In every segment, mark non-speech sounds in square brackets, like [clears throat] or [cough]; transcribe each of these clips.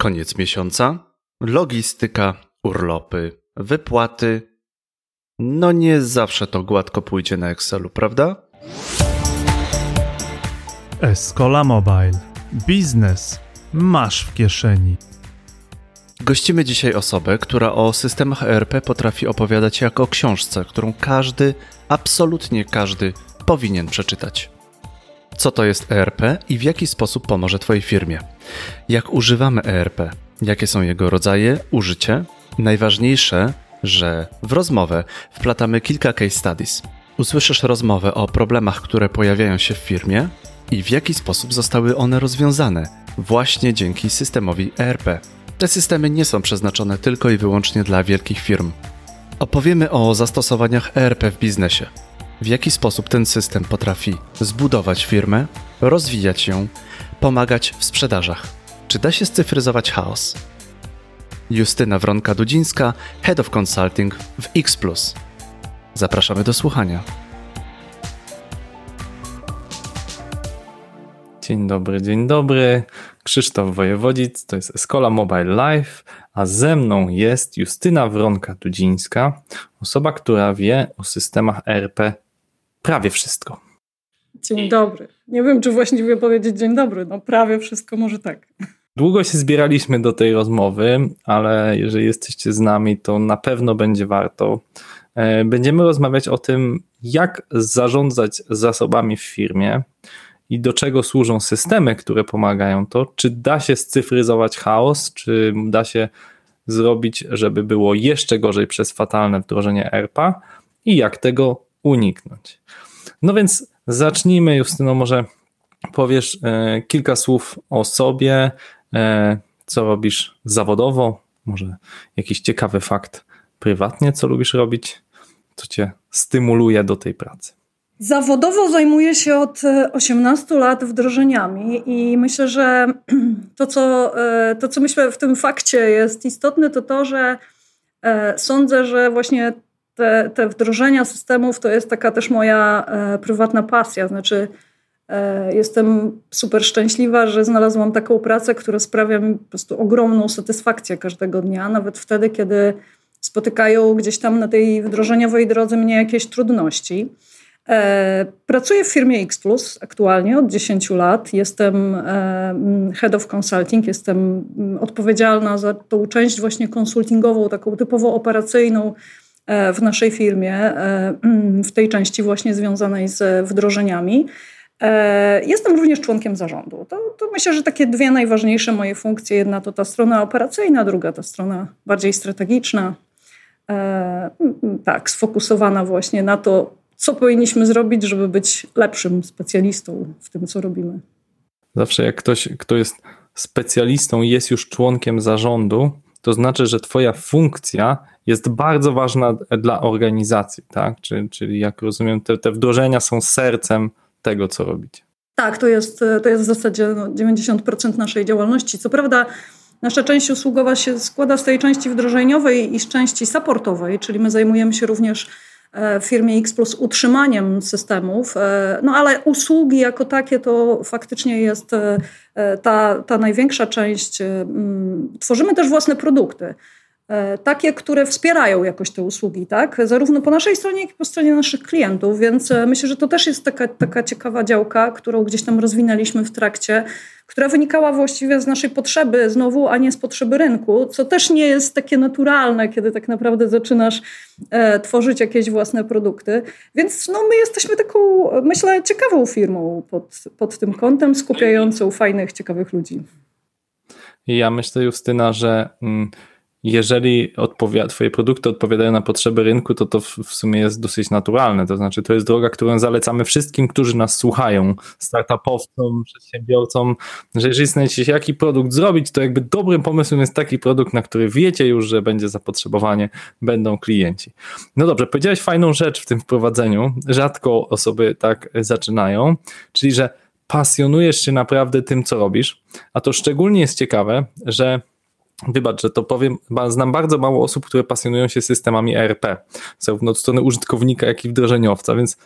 Koniec miesiąca, logistyka, urlopy, wypłaty. No nie zawsze to gładko pójdzie na Excelu, prawda? Escola Mobile. Biznes masz w kieszeni. Gościmy dzisiaj osobę, która o systemach ERP potrafi opowiadać jak o książce, którą każdy, absolutnie każdy powinien przeczytać. Co to jest ERP i w jaki sposób pomoże Twojej firmie? Jak używamy ERP? Jakie są jego rodzaje, użycie? Najważniejsze, że w rozmowę wplatamy kilka case studies. Usłyszysz rozmowę o problemach, które pojawiają się w firmie i w jaki sposób zostały one rozwiązane właśnie dzięki systemowi ERP. Te systemy nie są przeznaczone tylko i wyłącznie dla wielkich firm. Opowiemy o zastosowaniach ERP w biznesie. W jaki sposób ten system potrafi zbudować firmę, rozwijać ją, pomagać w sprzedażach. Czy da się scyfryzować chaos? Justyna Wronka-Dudzińska, Head of Consulting w X. Zapraszamy do słuchania. Dzień dobry, dzień dobry. Krzysztof Wojewodzic, to jest Escola Mobile Live, a ze mną jest Justyna Wronka-Dudzińska, osoba, która wie o systemach ERP prawie wszystko. Dzień dobry. Nie wiem, czy właściwie powiedzieć dzień dobry. No prawie wszystko może tak. Długo się zbieraliśmy do tej rozmowy, ale jeżeli jesteście z nami, to na pewno będzie warto. E, będziemy rozmawiać o tym, jak zarządzać zasobami w firmie i do czego służą systemy, które pomagają to. Czy da się scyfryzować chaos, czy da się zrobić, żeby było jeszcze gorzej przez fatalne wdrożenie ERPA i jak tego uniknąć. No więc zacznijmy, Justyno, może powiesz e, kilka słów o sobie, e, co robisz zawodowo, może jakiś ciekawy fakt prywatnie, co lubisz robić, co cię stymuluje do tej pracy. Zawodowo zajmuję się od 18 lat wdrożeniami i myślę, że [clears throat] to co, e, to, co myślę w tym fakcie jest istotne, to to, że sądzę, że właśnie te, te wdrożenia systemów to jest taka też moja e, prywatna pasja. Znaczy, e, jestem super szczęśliwa, że znalazłam taką pracę, która sprawia mi po prostu ogromną satysfakcję każdego dnia, nawet wtedy, kiedy spotykają gdzieś tam na tej wdrożeniowej drodze mnie jakieś trudności. E, pracuję w firmie X aktualnie od 10 lat. Jestem e, head of consulting, jestem odpowiedzialna za tą część właśnie konsultingową, taką typowo operacyjną w naszej firmie, e, mm, w tej części właśnie związanej z wdrożeniami. E, jestem również członkiem zarządu. To, to, myślę, że takie dwie najważniejsze moje funkcje. Jedna to ta strona operacyjna, druga ta strona bardziej strategiczna. Mm, tak, sfokusowana właśnie na to, co powinniśmy zrobić, żeby być lepszym specjalistą w tym, co robimy. Zawsze jak ktoś, kto jest specjalistą, jest już członkiem zarządu, to znaczy, że Twoja funkcja jest bardzo ważna dla organizacji, tak? Czyli, czyli jak rozumiem, te, te wdrożenia są sercem tego, co robicie. Tak, to jest, to jest w zasadzie no, 90% naszej działalności. Co prawda, nasza część usługowa się składa z tej części wdrożeniowej i z części supportowej, czyli my zajmujemy się również w firmie X Plus utrzymaniem systemów, e, no ale usługi jako takie to faktycznie jest e, ta, ta największa część. Tworzymy też własne produkty. E, takie, które wspierają jakoś te usługi, tak? Zarówno po naszej stronie, jak i po stronie naszych klientów, więc e, myślę, że to też jest taka, taka ciekawa działka, którą gdzieś tam rozwinęliśmy w trakcie, która wynikała właściwie z naszej potrzeby znowu, a nie z potrzeby rynku, co też nie jest takie naturalne, kiedy tak naprawdę zaczynasz e, tworzyć jakieś własne produkty. Więc no, my jesteśmy taką, myślę, ciekawą firmą pod, pod tym kątem, skupiającą fajnych, ciekawych ludzi. Ja myślę, Justyna, że... Mm, jeżeli twoje produkty odpowiadają na potrzeby rynku, to to w, w, sumie jest dosyć naturalne. To znaczy, to jest droga, którą zalecamy wszystkim, którzy nas słuchają, startupowcom, przedsiębiorcom, że jeżeli znajdziecie jaki produkt zrobić, to jakby dobrym pomysłem jest taki produkt, na który wiecie już, że będzie zapotrzebowanie, będą klienci. No dobrze, powiedziałeś fajną rzecz w tym wprowadzeniu. Rzadko osoby tak zaczynają, czyli że pasjonujesz się naprawdę tym, co robisz, a to szczególnie jest ciekawe, że Wybacz, że to powiem, znam bardzo mało osób, które pasjonują się systemami ERP, zarówno od strony użytkownika, jak i wdrożeniowca, więc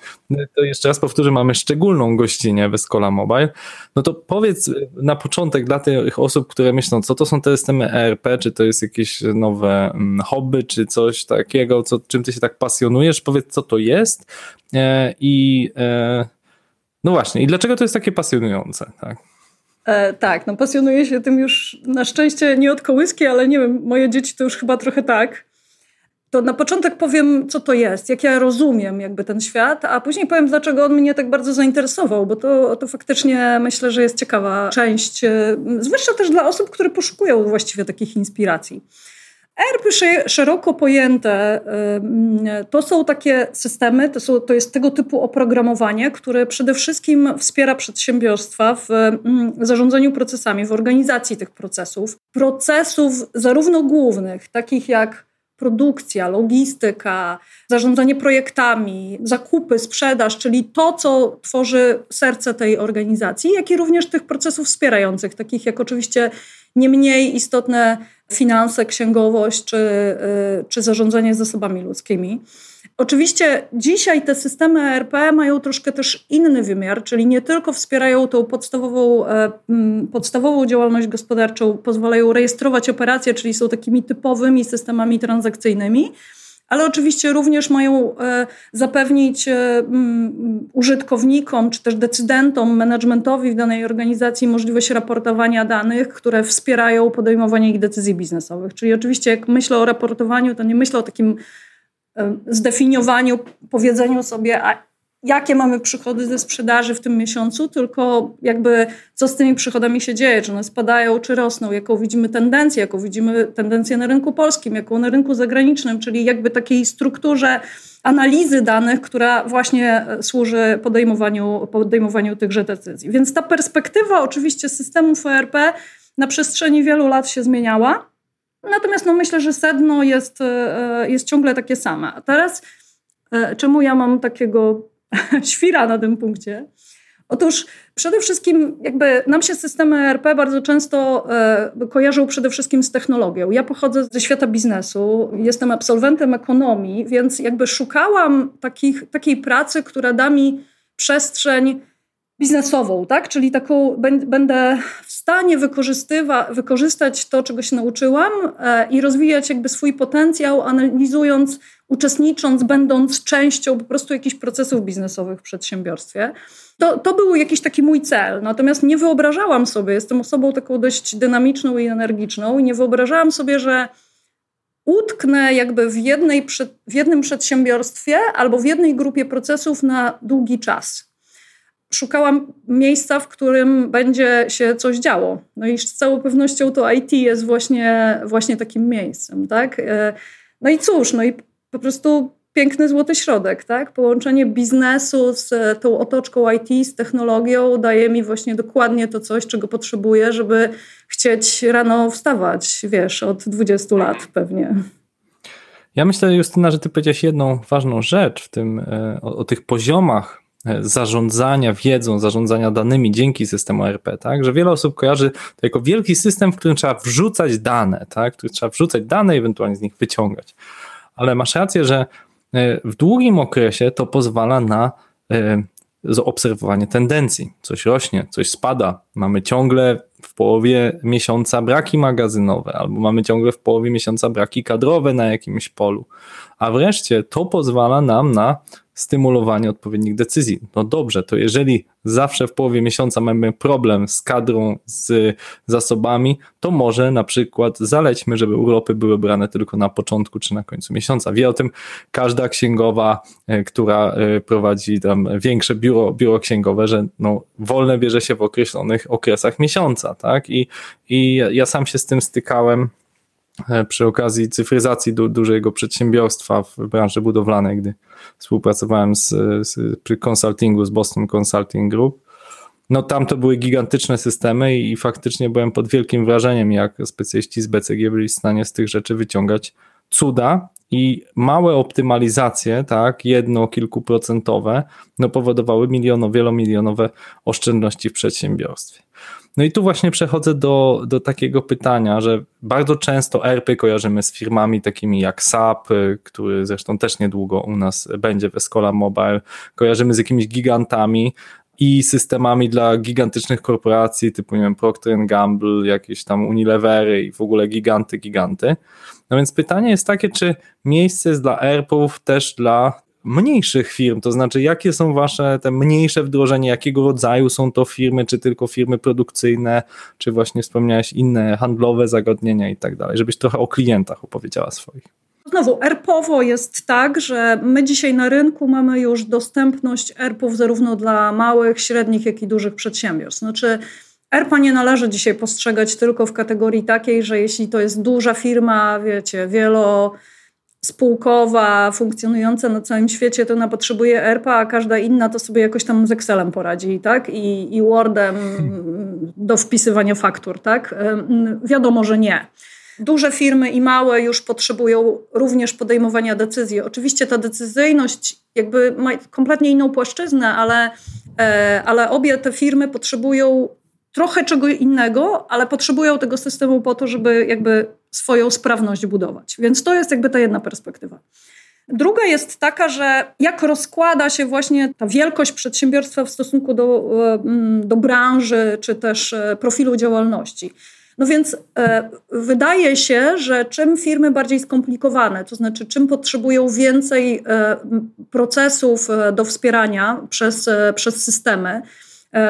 to jeszcze raz powtórzę, mamy szczególną gościnę w Escola Mobile. No to powiedz na początek dla tych osób, które myślą, co to są te systemy ERP, czy to jest jakieś nowe mm, hobby, czy coś takiego, co, czym ty się tak pasjonujesz, powiedz, co to jest e, i e, no właśnie, i dlaczego to jest takie pasjonujące, tak? E, tak, no pasjonuję się tym już na szczęście nie od kołyski, ale nie wiem, moje dzieci to już chyba trochę tak. To na początek powiem, co to jest, jak ja rozumiem jakby ten świat, a później powiem, dlaczego on mnie tak bardzo zainteresował, bo to, to faktycznie myślę, że jest ciekawa część, e, zwłaszcza też dla osób, które poszukują właściwie takich inspiracji. ERP szeroko pojęte to są takie systemy, to, są, to jest tego typu oprogramowanie, które przede wszystkim wspiera przedsiębiorstwa w zarządzaniu procesami, w organizacji tych procesów. Procesów zarówno głównych, takich jak produkcja, logistyka, zarządzanie projektami, zakupy, sprzedaż, czyli to, co tworzy serce tej organizacji, jak i również tych procesów wspierających, takich jak oczywiście nie mniej istotne finanse, księgowość czy, y, czy zarządzanie zasobami ludzkimi. Oczywiście dzisiaj te systemy ERP mają troszkę też inny wymiar, czyli nie tylko wspierają tą podstawową, e, podstawową działalność gospodarczą, pozwalają rejestrować operacje, czyli są takimi typowymi systemami transakcyjnymi, ale oczywiście również mają e, zapewnić e, użytkownikom czy też decydentom, managementowi w danej organizacji możliwość raportowania danych, które wspierają podejmowanie ich decyzji biznesowych. Czyli oczywiście jak myślę o raportowaniu, to nie myślę o takim e, zdefiniowaniu, powiedzeniu sobie, jakie mamy przychody ze sprzedaży w tym miesiącu, tylko jakby co z tymi przychodami się dzieje, czy one spadają, czy rosną, jaką widzimy tendencję, jaką widzimy tendencję na rynku polskim, jaką na rynku zagranicznym, czyli jakby takiej strukturze analizy danych, która właśnie służy podejmowaniu, podejmowaniu tychże decyzji. Więc ta perspektywa oczywiście systemów ERP na przestrzeni wielu lat się zmieniała, natomiast no myślę, że sedno jest, e, jest ciągle takie same. A teraz e, czemu ja mam takiego [laughs] świra na tym punkcie. Otóż przede wszystkim jakby nam się systemy ERP bardzo często e, kojarzą przede wszystkim z technologią. Ja pochodzę ze świata biznesu, jestem absolwentem ekonomii, więc jakby szukałam takich, takiej pracy, która da mi przestrzeń biznesową, tak? Czyli taką będę w stanie wykorzystać to, czego się nauczyłam e, i rozwijać jakby swój potencjał, analizując, uczestnicząc, będąc częścią po prostu jakichś procesów biznesowych w przedsiębiorstwie. To, to był jakiś taki mój cel. Natomiast nie wyobrażałam sobie, jestem osobą taką dość dynamiczną i energiczną, i nie wyobrażałam sobie, że utknę jakby w, jednej, w jednym przedsiębiorstwie albo w jednej grupie procesów na długi czas szukałam miejsca, w którym będzie się coś działo. No i z całą pewnością to IT jest właśnie, właśnie takim miejscem, tak? E, no i cóż, no i po prostu piękny złoty środek, tak? Połączenie biznesu z tą otoczką IT, z technologią daje mi właśnie dokładnie to coś, czego potrzebuję, żeby chcieć rano wstawać, wiesz, od 20 lat pewnie. Ja myślę, Justyna, że ty powiedziałeś jedną ważną rzecz w tym, e, o, o tych poziomach zarządzania wiedzą, zarządzania danymi dzięki systemu RP, tak? Że wiele osób kojarzy to jako wielki system, w którym trzeba wrzucać dane, tak? W którym trzeba wrzucać dane i ewentualnie z nich wyciągać. Ale masz rację, że e, w długim okresie to pozwala na e, zaobserwowanie tendencji. Coś rośnie, coś spada. Mamy ciągle w połowie miesiąca braki magazynowe, albo mamy ciągle w połowie miesiąca braki kadrowe na jakimś polu. A wreszcie to pozwala nam na stymulowanie odpowiednich decyzji. No dobrze, to jeżeli zawsze w połowie miesiąca mamy problem z kadrą, z zasobami, to może na przykład zalećmy, żeby urlopy były brane tylko na początku czy na końcu miesiąca. Wie o tym każda księgowa, e, która e, prowadzi tam większe biuro, biuro księgowe, że no, wolne bierze się w określonych okresach miesiąca, tak? I, i ja sam się z tym stykałem przy okazji cyfryzacji du dużego przedsiębiorstwa w branży budowlanej, gdy współpracowałem z, z, przy konsultingu z Boston Consulting Group. No tam to były gigantyczne systemy i, i faktycznie byłem pod wielkim wrażeniem, jak specjaliści z BCG byli w stanie z tych rzeczy wyciągać cuda i małe optymalizacje, tak, jedno, kilkuprocentowe, no powodowały miliono, wielomilionowe oszczędności w przedsiębiorstwie. No i tu właśnie przechodzę do, do takiego pytania, że bardzo często ERPy kojarzymy z firmami takimi jak SAP, który zresztą też niedługo u nas będzie w Escola Mobile, kojarzymy z jakimiś gigantami, i systemami dla gigantycznych korporacji typu nie wiem, Procter Gamble, jakieś tam Unilevery i w ogóle giganty, giganty. No więc pytanie jest takie, czy miejsce jest dla ERP-ów też dla mniejszych firm, to znaczy jakie są wasze te mniejsze wdrożenia, jakiego rodzaju są to firmy, czy tylko firmy produkcyjne, czy właśnie wspomniałeś inne handlowe zagadnienia i tak dalej, żebyś trochę o klientach opowiedziała swoich. Znowu, ERP-owo jest tak, że my dzisiaj na rynku mamy już dostępność ERP-ów zarówno dla małych, średnich, jak i dużych przedsiębiorstw. Znaczy, ERPA nie należy dzisiaj postrzegać tylko w kategorii takiej, że jeśli to jest duża firma, wiecie, wielo spółkowa, funkcjonująca na całym świecie, to ona potrzebuje ERPA, a każda inna to sobie jakoś tam z Excelem poradzi, tak? I, i Wordem do wpisywania faktur, tak? Wiadomo, że nie. Duże firmy i małe już potrzebują również podejmowania decyzji. Oczywiście ta decyzyjność jakby ma kompletnie inną płaszczyznę, ale, e, ale obie te firmy potrzebują trochę czego innego, ale potrzebują tego systemu po to, żeby jakby swoją sprawność budować. Więc to jest jakby ta jedna perspektywa. Druga jest taka, że jak rozkłada się właśnie ta wielkość przedsiębiorstwa w stosunku do, e, do branży czy też e, profilu działalności. No więc e, wydaje się, że czym firmy bardziej skomplikowane, to znaczy czym potrzebują więcej e, procesów e, do wspierania przez, e, przez systemy,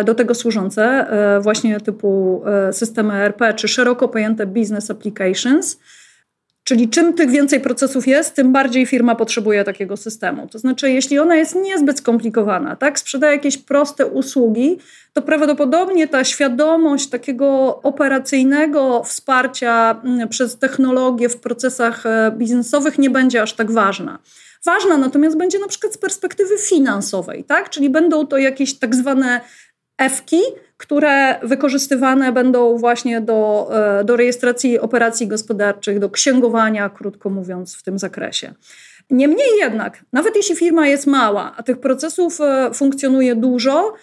do tego służące, e, właśnie typu systemy ERP czy szeroko pojęte business applications, Czyli czym tych więcej procesów jest, tym bardziej firma potrzebuje takiego systemu. To znaczy, jeśli ona jest niezbyt skomplikowana, tak, sprzedaje jakieś proste usługi, to prawdopodobnie ta świadomość takiego operacyjnego wsparcia mm, przez technologię w procesach e, biznesowych nie będzie aż tak ważna. Ważna natomiast będzie na przykład z perspektywy finansowej, tak? czyli będą to jakieś tak zwane EFKI, które wykorzystywane będą właśnie do, e, do rejestracji operacji gospodarczych, do księgowania, krótko mówiąc, w tym zakresie. Niemniej jednak, nawet jeśli firma jest mała, a tych procesów e, funkcjonuje dużo,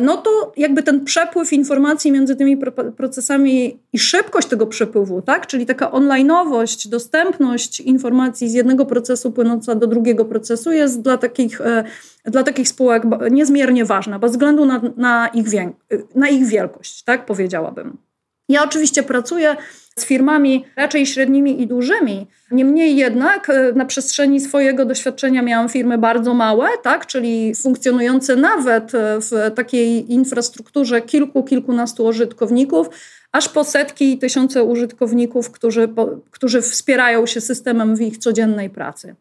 no to jakby ten przepływ informacji między tymi procesami i szybkość tego przepływu, tak? czyli taka onlineowość, dostępność informacji z jednego procesu płynąca do drugiego procesu jest dla takich, e, dla takich spółek niezmiernie ważna, bez względu na, na, ich, na ich wielkość, tak powiedziałabym. Ja oczywiście pracuję z firmami raczej średnimi i dużymi. Niemniej jednak e, na przestrzeni swojego doświadczenia miałam firmy bardzo małe, tak, czyli funkcjonujące nawet e, w takiej infrastrukturze kilku, kilkunastu użytkowników, aż po setki i tysiące użytkowników, którzy, którzy wspierają się systemem w ich codziennej pracy.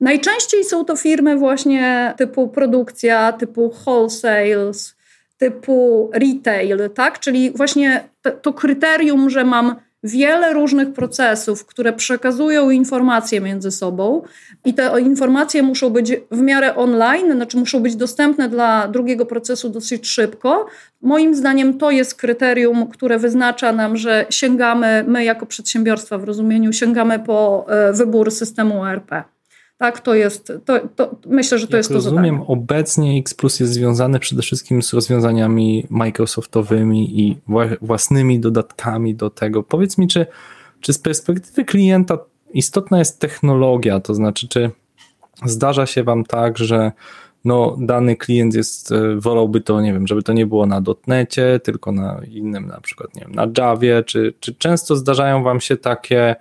Najczęściej są to firmy właśnie typu produkcja, typu wholesales, typu retail, tak? Czyli właśnie to, kryterium, że mam wiele różnych procesów, które przekazują informacje między sobą i te informacje muszą być w miarę online, znaczy muszą być dostępne dla drugiego procesu dosyć szybko. Moim zdaniem to jest kryterium, które wyznacza nam, że sięgamy, my jako przedsiębiorstwa w rozumieniu, sięgamy po e, wybór systemu ERP. Tak, to jest, to, to myślę, że to Jak jest to rozumiem, zadanie. obecnie X Plus jest związany przede wszystkim z rozwiązaniami Microsoftowymi i własnymi dodatkami do tego. Powiedz mi, czy, czy z perspektywy klienta istotna jest technologia, to znaczy, czy zdarza się Wam tak, że no, dany klient jest, e, wolałby to, nie wiem, żeby to nie było na dotnecie, tylko na innym, na przykład, nie wiem, na Javie, czy, czy często zdarzają Wam się takie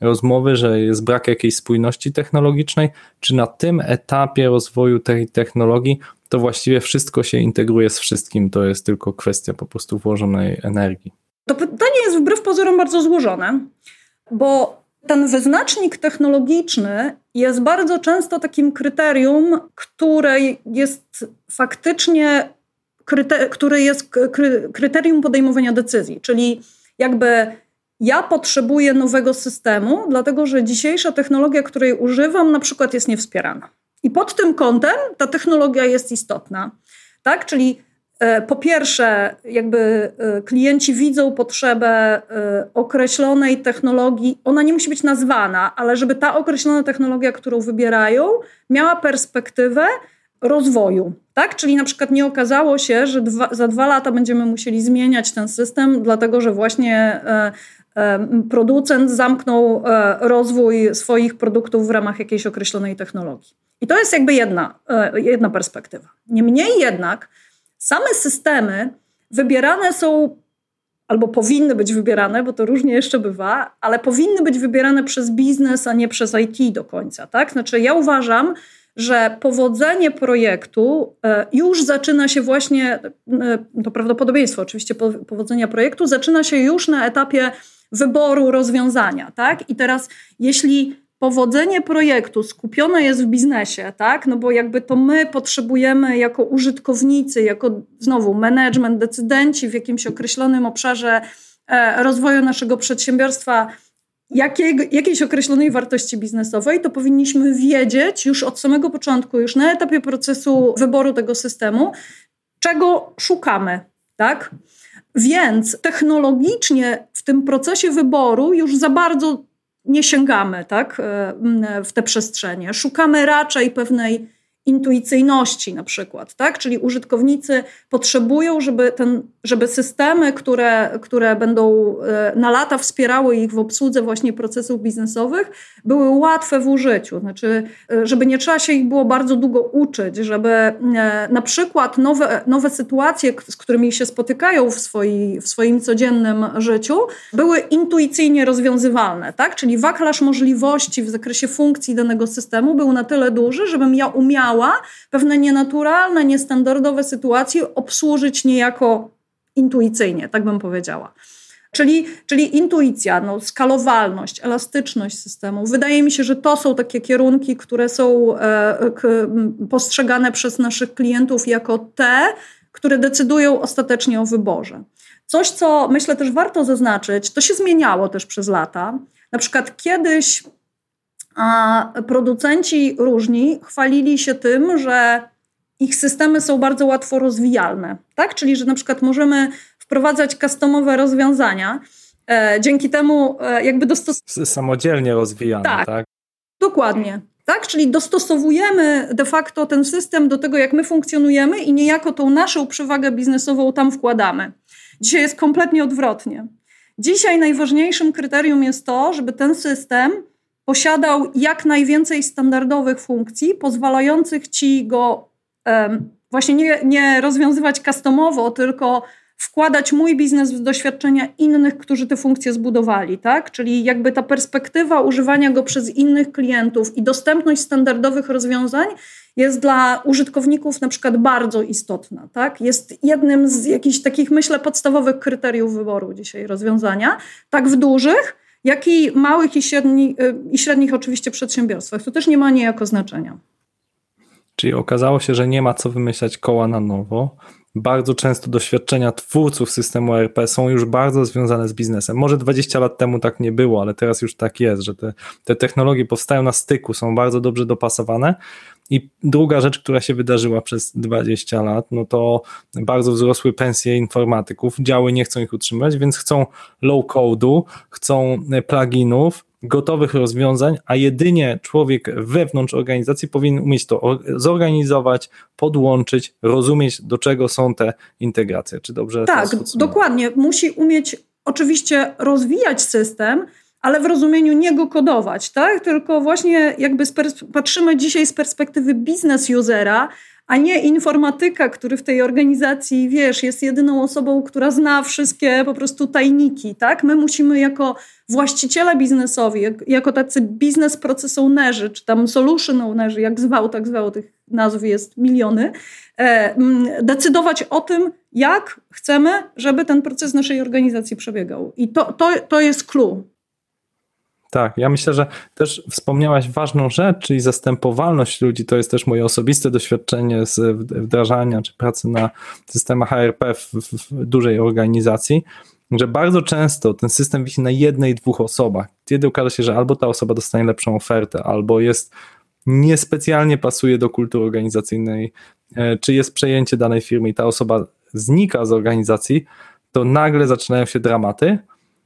rozmowy, że jest brak jakiejś spójności technologicznej, czy na tym etapie rozwoju tej technologii to właściwie wszystko się integruje z wszystkim, to jest tylko kwestia po prostu włożonej energii? To pytanie jest wbrew pozorom bardzo złożone, bo ten wyznacznik technologiczny jest bardzo często takim kryterium, które jest faktycznie kryte, które jest kryterium podejmowania decyzji, czyli jakby ja potrzebuję nowego systemu, dlatego że dzisiejsza technologia, której używam, na przykład jest niewspierana. I pod tym kątem ta technologia jest istotna. Tak? Czyli e, po pierwsze, jakby e, klienci widzą potrzebę e, określonej technologii, ona nie musi być nazwana, ale żeby ta określona technologia, którą wybierają, miała perspektywę rozwoju. Tak? Czyli na przykład nie okazało się, że dwa, za dwa lata będziemy musieli zmieniać ten system, dlatego że właśnie producent zamknął e, rozwój swoich produktów w ramach jakiejś określonej technologii. I to jest jakby jedna, e, jedna perspektywa. Niemniej jednak same systemy wybierane są albo powinny być wybierane, bo to różnie jeszcze bywa, ale powinny być wybierane przez biznes, a nie przez IT do końca. Tak? Znaczy, ja uważam, że powodzenie projektu e, już zaczyna się właśnie, e, to prawdopodobieństwo oczywiście powodzenia projektu, zaczyna się już na etapie wyboru rozwiązania. Tak? I teraz, jeśli powodzenie projektu skupione jest w biznesie, tak? No bo jakby to my potrzebujemy jako użytkownicy, jako znowu management, decydenci w jakimś określonym obszarze e, rozwoju naszego przedsiębiorstwa jakiej, jakiejś określonej wartości biznesowej, to powinniśmy wiedzieć już od samego początku, już na etapie procesu wyboru tego systemu, czego szukamy, tak? Więc technologicznie w tym procesie wyboru już za bardzo nie sięgamy tak, w te przestrzenie. Szukamy raczej pewnej intuicyjności na przykład, tak? Czyli użytkownicy potrzebują, żeby, ten, żeby systemy, które, które będą e, na lata wspierały ich w obsłudze właśnie procesów biznesowych, były łatwe w użyciu. Znaczy, e, żeby nie trzeba się ich było bardzo długo uczyć, żeby e, na przykład nowe, nowe sytuacje, z którymi się spotykają w, swoi, w swoim codziennym życiu, były intuicyjnie rozwiązywalne, tak? Czyli wachlarz możliwości w zakresie funkcji danego systemu był na tyle duży, żebym ja umiała pewne nienaturalne, niestandardowe sytuacje obsłużyć niejako intuicyjnie, tak bym powiedziała. Czyli, czyli intuicja, no, skalowalność, elastyczność systemu. Wydaje mi się, że to są takie kierunki, które są e, k, postrzegane przez naszych klientów jako te, które decydują ostatecznie o wyborze. Coś, co myślę też warto zaznaczyć, to się zmieniało też przez lata. Na przykład kiedyś a producenci różni chwalili się tym, że ich systemy są bardzo łatwo rozwijalne, tak? Czyli, że na przykład możemy wprowadzać customowe rozwiązania, e, dzięki temu e, jakby dostosować... Samodzielnie rozwijane, tak? tak? Dokładnie. Tak? Czyli dostosowujemy de facto ten system do tego, jak my funkcjonujemy i niejako tą naszą przewagę biznesową tam wkładamy. Dzisiaj jest kompletnie odwrotnie. Dzisiaj najważniejszym kryterium jest to, żeby ten system posiadał jak najwięcej standardowych funkcji, pozwalających ci go um, właśnie nie, nie rozwiązywać customowo, tylko wkładać mój biznes w doświadczenia innych, którzy te funkcje zbudowali, tak? Czyli jakby ta perspektywa używania go przez innych klientów i dostępność standardowych rozwiązań jest dla użytkowników na przykład bardzo istotna, tak? Jest jednym z jakichś takich, myślę, podstawowych kryteriów wyboru dzisiaj rozwiązania, tak w dużych, jak i małych i, średni, y, i średnich oczywiście przedsiębiorstwach. To też nie ma niejako znaczenia. Czyli okazało się, że nie ma co wymyślać koła na nowo. Bardzo często doświadczenia twórców systemu ERP są już bardzo związane z biznesem. Może 20 lat temu tak nie było, ale teraz już tak jest, że te, te technologie powstają na styku, są bardzo dobrze dopasowane i druga rzecz, która się wydarzyła przez 20 lat, no to bardzo wzrosły pensje informatyków. Działy nie chcą ich utrzymać, więc chcą low code'u, chcą pluginów, gotowych rozwiązań, a jedynie człowiek wewnątrz organizacji powinien umieć to zorganizować, podłączyć, rozumieć, do czego są te integracje. Czy dobrze? Tak, dokładnie. Musi umieć oczywiście rozwijać system, ale w rozumieniu nie go kodować, tak? Tylko właśnie jakby patrzymy dzisiaj z perspektywy biznes usera, a nie informatyka, który w tej organizacji, wiesz, jest jedyną osobą, która zna wszystkie po prostu tajniki, tak? My musimy jako właściciele biznesowi, jak, jako tacy biznes process ownerzy, czy tam solution ownerzy, jak zwał, tak zwał, tych nazw jest miliony, e, decydować o tym, jak chcemy, żeby ten proces naszej organizacji przebiegał. I to, to, to jest clue. Tak, ja myślę, że też wspomniałaś ważną rzecz, czyli zastępowalność ludzi. To jest też moje osobiste doświadczenie z wdrażania czy pracy na systemach ARP w, w dużej organizacji, że bardzo często ten system wisi na jednej, dwóch osobach. Kiedy okaże się, że albo ta osoba dostanie lepszą ofertę, albo jest niespecjalnie pasuje do kultury organizacyjnej, e, czy jest przejęcie danej firmy i ta osoba znika z organizacji, to nagle zaczynają się dramaty,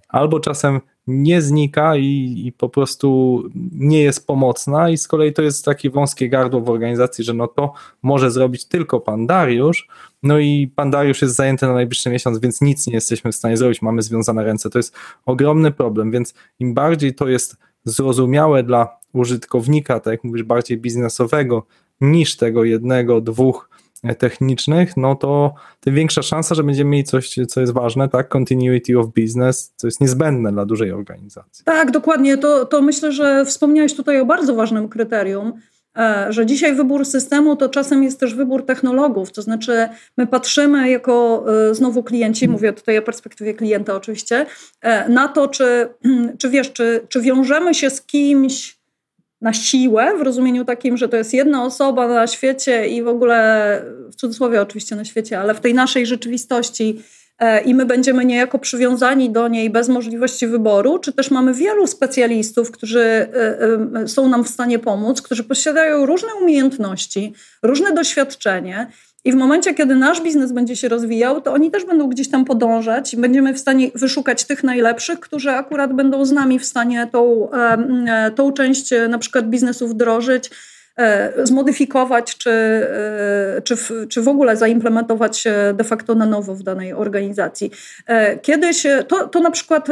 albo czasem nie znika i, i, po prostu nie jest pomocna. I z kolei to jest takie wąskie gardło w organizacji, że no to może zrobić tylko pan Dariusz, no i pan Dariusz jest zajęty na najbliższy miesiąc, więc nic nie jesteśmy w stanie zrobić, mamy związane ręce, to jest ogromny problem, więc im bardziej to jest zrozumiałe dla użytkownika, tak jak mówisz, bardziej biznesowego, niż tego jednego, dwóch technicznych, no to tym większa szansa, że będziemy mieli coś, co jest ważne, tak? Continuity of business, co jest niezbędne dla dużej organizacji. Tak, dokładnie. To, to myślę, że wspomniałeś tutaj o bardzo ważnym kryterium, e, że dzisiaj wybór systemu to czasem jest też wybór technologów, to znaczy my patrzymy jako e, znowu klienci, mówię tutaj o perspektywie klienta oczywiście, e, na to, czy, [clears throat] czy wiesz, czy, czy wiążemy się z kimś, na siłę, w rozumieniu takim, że to jest jedna osoba na świecie i w ogóle, w cudzysłowie oczywiście na świecie, ale w tej naszej rzeczywistości e, i my będziemy niejako przywiązani do niej bez możliwości wyboru, czy też mamy wielu specjalistów, którzy e, e, są nam w stanie pomóc, którzy posiadają różne umiejętności, różne doświadczenie i w momencie, kiedy nasz biznes będzie się rozwijał, to oni też będą gdzieś tam podążać i będziemy w stanie wyszukać tych najlepszych, którzy akurat będą z nami w stanie tą, e, tą część e, na przykład biznesu wdrożyć, e, zmodyfikować, czy, czy, w, czy w ogóle zaimplementować de facto na nowo w danej organizacji. Kiedyś to, to na przykład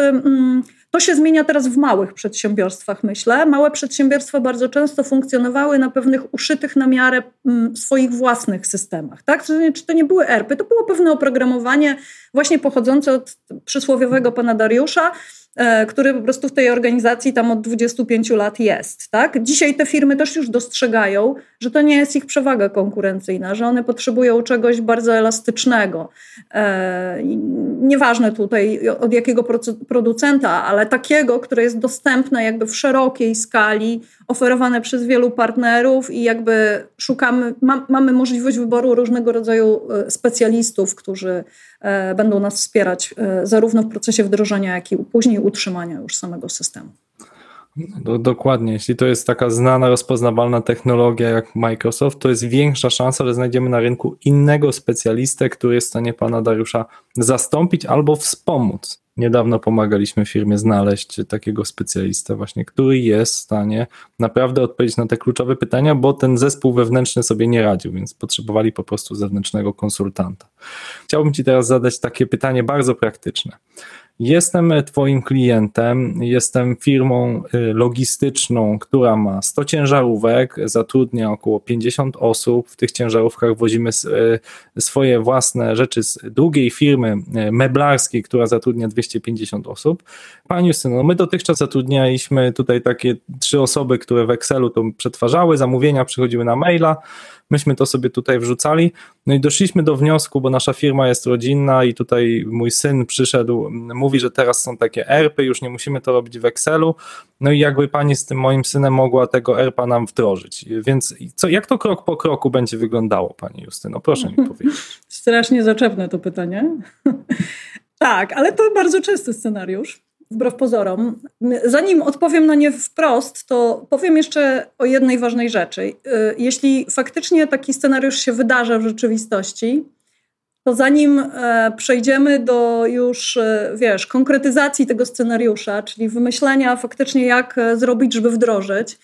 to się zmienia teraz w małych przedsiębiorstwach, myślę. Małe przedsiębiorstwa bardzo często funkcjonowały na pewnych uszytych na miarę mm, swoich własnych systemach. Tak? Czy to nie były ERPy, to było pewne oprogramowanie właśnie pochodzące od przysłowiowego pana Dariusza, który po prostu w tej organizacji tam od 25 lat jest. Tak? Dzisiaj te firmy też już dostrzegają, że to nie jest ich przewaga konkurencyjna, że one potrzebują czegoś bardzo elastycznego. E, nieważne tutaj od jakiego producenta, ale takiego, które jest dostępne jakby w szerokiej skali, oferowane przez wielu partnerów i jakby szukamy, ma, mamy możliwość wyboru różnego rodzaju e, specjalistów, którzy E, będą nas wspierać e, zarówno w procesie wdrożenia, jak i później utrzymania już samego systemu. No, dokładnie. Jeśli to jest taka znana, rozpoznawalna technologia jak Microsoft, to jest większa szansa, że znajdziemy na rynku innego specjalistę, który jest w stanie pana Dariusza zastąpić albo wspomóc. Niedawno pomagaliśmy firmie znaleźć takiego specjalistę właśnie, który jest w stanie naprawdę odpowiedzieć na te kluczowe pytania, bo ten zespół wewnętrzny sobie nie radził, więc potrzebowali po prostu zewnętrznego konsultanta. Chciałbym Ci teraz zadać takie pytanie bardzo praktyczne. Jestem Twoim klientem, jestem firmą y, logistyczną, która ma 100 ciężarówek, zatrudnia około 50 osób. W tych ciężarówkach wozimy y, swoje własne rzeczy z drugiej firmy meblarskiej, która zatrudnia 250 osób. Pani Justyno, no my dotychczas zatrudnialiśmy tutaj takie trzy osoby, które w Excelu to przetwarzały, zamówienia przychodziły na maila. Myśmy to sobie tutaj wrzucali, no i doszliśmy do wniosku, bo nasza firma jest rodzinna i tutaj mój syn przyszedł, mówi, że teraz są takie ERPy, już nie musimy to robić w Excelu, no i jakby pani z tym moim synem mogła tego ERPa nam wdrożyć, więc co, jak to krok po kroku będzie wyglądało, pani Justyno? Proszę mi [laughs] powiedzieć. Strasznie zaczepne to pytanie. [laughs] tak, ale to bardzo częsty scenariusz wbrew pozorom. Zanim odpowiem na nie wprost, to powiem jeszcze o jednej ważnej rzeczy. Y, jeśli faktycznie taki scenariusz się wydarza w rzeczywistości, to zanim e, przejdziemy do już, e, wiesz, konkretyzacji tego scenariusza, czyli wymyślenia faktycznie, jak e, zrobić, żeby wdrożyć,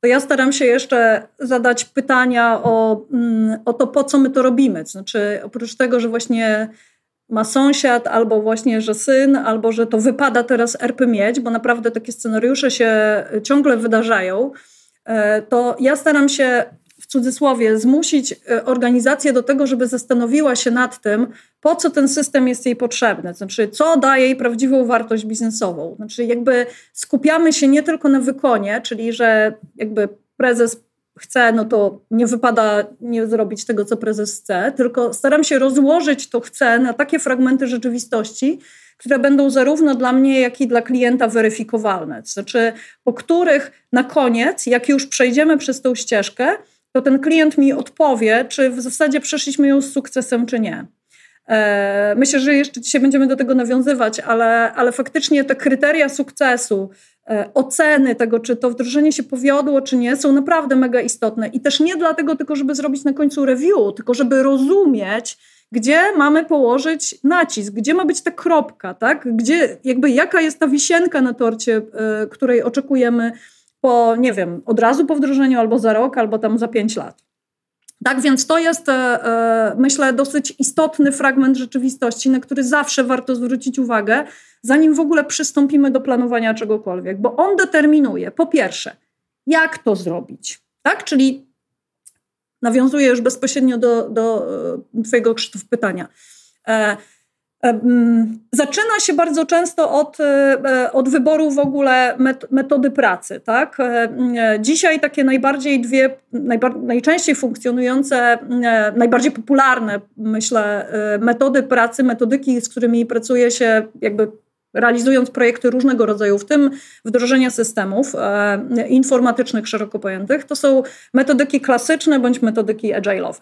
to ja staram się jeszcze zadać pytania o, mm, o to, po co my to robimy. Znaczy, oprócz tego, że właśnie ma sąsiad, albo właśnie, że syn, albo że to wypada teraz RP mieć, bo naprawdę takie scenariusze się ciągle wydarzają, e, to ja staram się w cudzysłowie zmusić e, organizację do tego, żeby zastanowiła się nad tym, po co ten system jest jej potrzebny, znaczy co daje jej prawdziwą wartość biznesową. Znaczy jakby skupiamy się nie tylko na wykonie, czyli że jakby prezes chce, no to nie wypada nie zrobić tego, co prezes chce, tylko staram się rozłożyć to chcę na takie fragmenty rzeczywistości, które będą zarówno dla mnie, jak i dla klienta weryfikowalne. To znaczy, po których na koniec, jak już przejdziemy przez tą ścieżkę, to ten klient mi odpowie, czy w zasadzie przeszliśmy ją z sukcesem, czy nie. E, myślę, że jeszcze dzisiaj będziemy do tego nawiązywać, ale, ale faktycznie te kryteria sukcesu, oceny tego, czy to wdrożenie się powiodło, czy nie, są naprawdę mega istotne. I też nie dlatego tylko, żeby zrobić na końcu review, tylko żeby rozumieć, gdzie mamy położyć nacisk, gdzie ma być ta kropka, tak? Gdzie, jakby jaka jest ta wisienka na torcie, y, której oczekujemy po, nie wiem, od razu po wdrożeniu, albo za rok, albo tam za pięć lat. Tak więc to jest, e, e, myślę, dosyć istotny fragment rzeczywistości, na który zawsze warto zwrócić uwagę, zanim w ogóle przystąpimy do planowania czegokolwiek, bo on determinuje, po pierwsze, jak to zrobić, tak? Czyli nawiązuję już bezpośrednio do, do e, Twojego Krzysztof pytania. Zaczyna się bardzo często od, e, od wyboru w ogóle metody pracy. Tak? E, dzisiaj takie najbardziej dwie, najczęściej funkcjonujące, e, najbardziej popularne, myślę, metody pracy, metodyki, z którymi pracuje się jakby realizując projekty różnego rodzaju, w tym wdrożenia systemów informatycznych szeroko pojętych, to są metodyki klasyczne bądź metodyki agile'owe.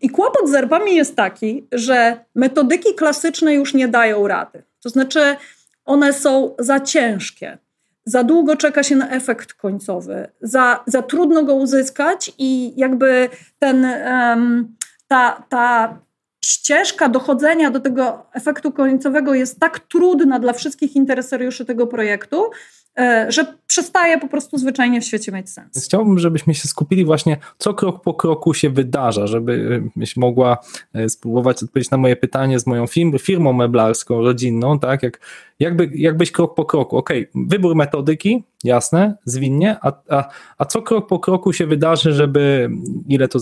I kłopot z ERP-ami jest taki, że metodyki klasyczne już nie dają rady. To znaczy, one są za ciężkie. Za długo czeka się na efekt końcowy, za, za trudno go uzyskać i jakby ten, um, ta, ta ścieżka dochodzenia do tego efektu końcowego jest tak trudna dla wszystkich interesariuszy tego projektu, E, że przestaje po prostu zwyczajnie w świecie mieć sens. Chciałbym, żebyśmy się skupili właśnie, co krok po kroku się wydarza, żebyś mogła e, spróbować odpowiedzieć na moje pytanie z moją firm, firmą meblarską, rodzinną, tak? Jak, jakby, jakbyś krok po kroku, ok, wybór metodyki, jasne, zwinnie, a, a, a co krok po kroku się wydarzy, żeby ile to,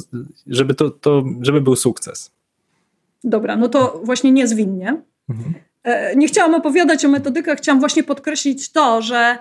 żeby to, to żeby był sukces? Dobra, no to właśnie niezwinnie. Mhm. E, nie chciałam opowiadać o metodykach, chciałam właśnie podkreślić to, że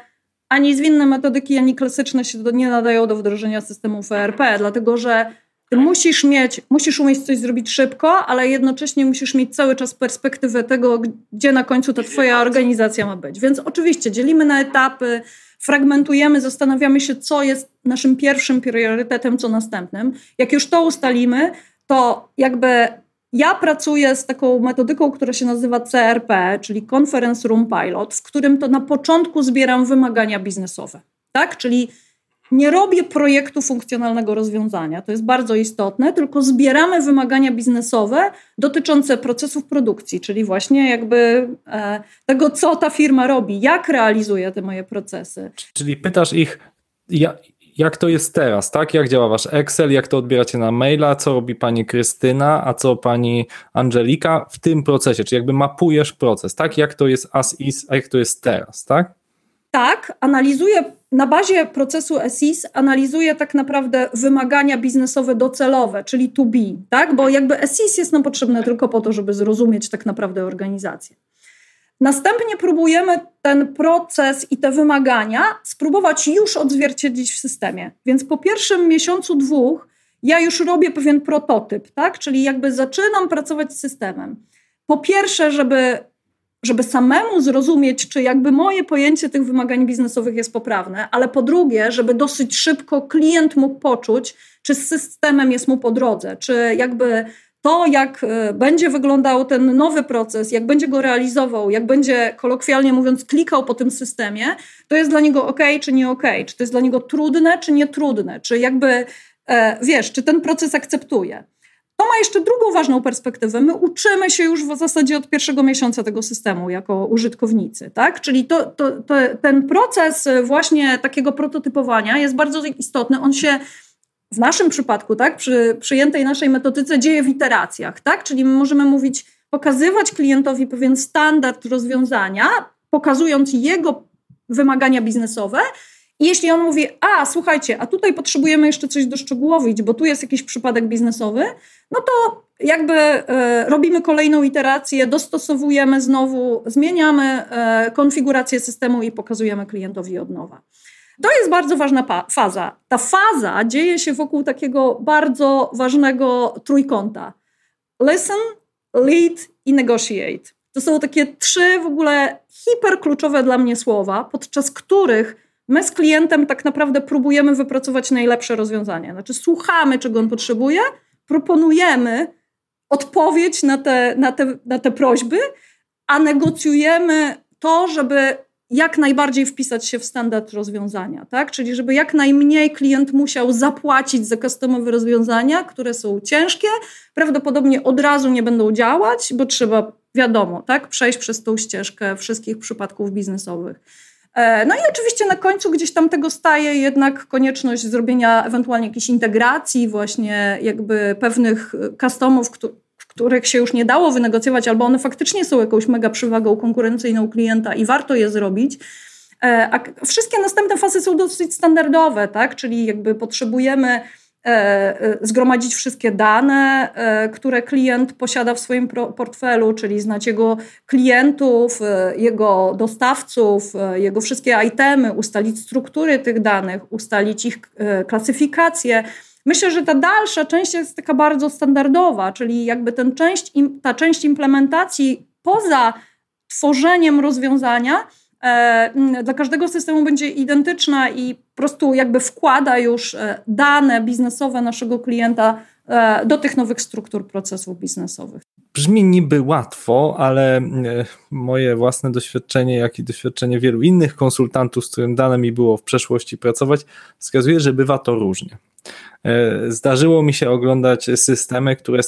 ani zwinne metodyki, ani klasyczne się nie nadają do wdrożenia systemów ERP, dlatego że musisz mieć, musisz umieć coś zrobić szybko, ale jednocześnie musisz mieć cały czas perspektywę tego, gdzie na końcu ta twoja organizacja ma być. Więc oczywiście dzielimy na etapy, fragmentujemy, zastanawiamy się, co jest naszym pierwszym priorytetem, co następnym. Jak już to ustalimy, to jakby ja pracuję z taką metodyką, która się nazywa CRP, czyli Conference Room Pilot, w którym to na początku zbieram wymagania biznesowe. Tak? Czyli nie robię projektu funkcjonalnego rozwiązania, to jest bardzo istotne, tylko zbieramy wymagania biznesowe dotyczące procesów produkcji, czyli właśnie jakby e, tego, co ta firma robi, jak realizuje te moje procesy. Czyli pytasz ich, jak to jest teraz, tak? Jak działa wasz Excel, jak to odbieracie na maila, co robi pani Krystyna, a co pani Angelika w tym procesie, czy jakby mapujesz proces, tak? Jak to jest as is, a jak to jest teraz, tak? Tak, analizuję na bazie procesu SIS analizuję tak naprawdę wymagania biznesowe docelowe, czyli to be, tak? Bo jakby SIS jest nam potrzebne tylko po to, żeby zrozumieć tak naprawdę organizację. Następnie próbujemy ten proces i te wymagania spróbować już odzwierciedlić w systemie. Więc po pierwszym miesiącu, dwóch, ja już robię pewien prototyp, tak? Czyli jakby zaczynam pracować z systemem. Po pierwsze, żeby, żeby samemu zrozumieć, czy jakby moje pojęcie tych wymagań biznesowych jest poprawne, ale po drugie, żeby dosyć szybko klient mógł poczuć, czy z systemem jest mu po drodze, czy jakby to, jak e, będzie wyglądał ten nowy proces, jak będzie go realizował, jak będzie kolokwialnie mówiąc klikał po tym systemie, to jest dla niego ok, czy nie ok, czy to jest dla niego trudne, czy nie trudne, czy jakby e, wiesz, czy ten proces akceptuje. To ma jeszcze drugą ważną perspektywę. My uczymy się już w zasadzie od pierwszego miesiąca tego systemu jako użytkownicy, tak? Czyli to, to, to, ten proces właśnie takiego prototypowania jest bardzo istotny. On się w naszym przypadku, tak, przy przyjętej naszej metodyce dzieje w iteracjach, tak? Czyli my możemy mówić, pokazywać klientowi pewien standard rozwiązania, pokazując jego wymagania biznesowe. I jeśli on mówi, a słuchajcie, a tutaj potrzebujemy jeszcze coś doszczegółowić, bo tu jest jakiś przypadek biznesowy, no to jakby e, robimy kolejną iterację, dostosowujemy znowu, zmieniamy e, konfigurację systemu i pokazujemy klientowi od nowa. To jest bardzo ważna faza. Ta faza dzieje się wokół takiego bardzo ważnego trójkąta. Listen, lead i negotiate. To są takie trzy w ogóle hiperkluczowe dla mnie słowa, podczas których my z klientem tak naprawdę próbujemy wypracować najlepsze rozwiązanie. Znaczy słuchamy, czego on potrzebuje, proponujemy odpowiedź na te, na te, na te prośby, a negocjujemy to, żeby jak najbardziej wpisać się w standard rozwiązania, tak? Czyli żeby jak najmniej klient musiał zapłacić za customowe rozwiązania, które są ciężkie, prawdopodobnie od razu nie będą działać, bo trzeba, wiadomo, tak, przejść przez tą ścieżkę wszystkich przypadków biznesowych. E, no i oczywiście na końcu gdzieś tam tego staje jednak konieczność zrobienia ewentualnie jakiejś integracji, właśnie jakby pewnych customów, których się już nie dało wynegocjować, albo one faktycznie są jakąś mega przewagą konkurencyjną klienta i warto je zrobić. E, a wszystkie następne fazy są dosyć standardowe, tak? Czyli jakby potrzebujemy e, e, zgromadzić wszystkie dane, które klient posiada w swoim portfelu, czyli znać jego klientów, jego dostawców, jego wszystkie itemy, ustalić struktury tych danych, ustalić ich klasyfikację, Myślę, że ta dalsza część jest taka bardzo standardowa, czyli jakby ten część, ta część implementacji poza tworzeniem rozwiązania e, dla każdego systemu będzie identyczna i po prostu jakby wkłada już e, dane biznesowe naszego klienta e, do tych nowych struktur procesów biznesowych. Brzmi niby łatwo, ale moje własne doświadczenie, jak i doświadczenie wielu innych konsultantów, z którym dane mi było w przeszłości pracować, wskazuje, że bywa to różnie. E, zdarzyło mi się oglądać systemy, które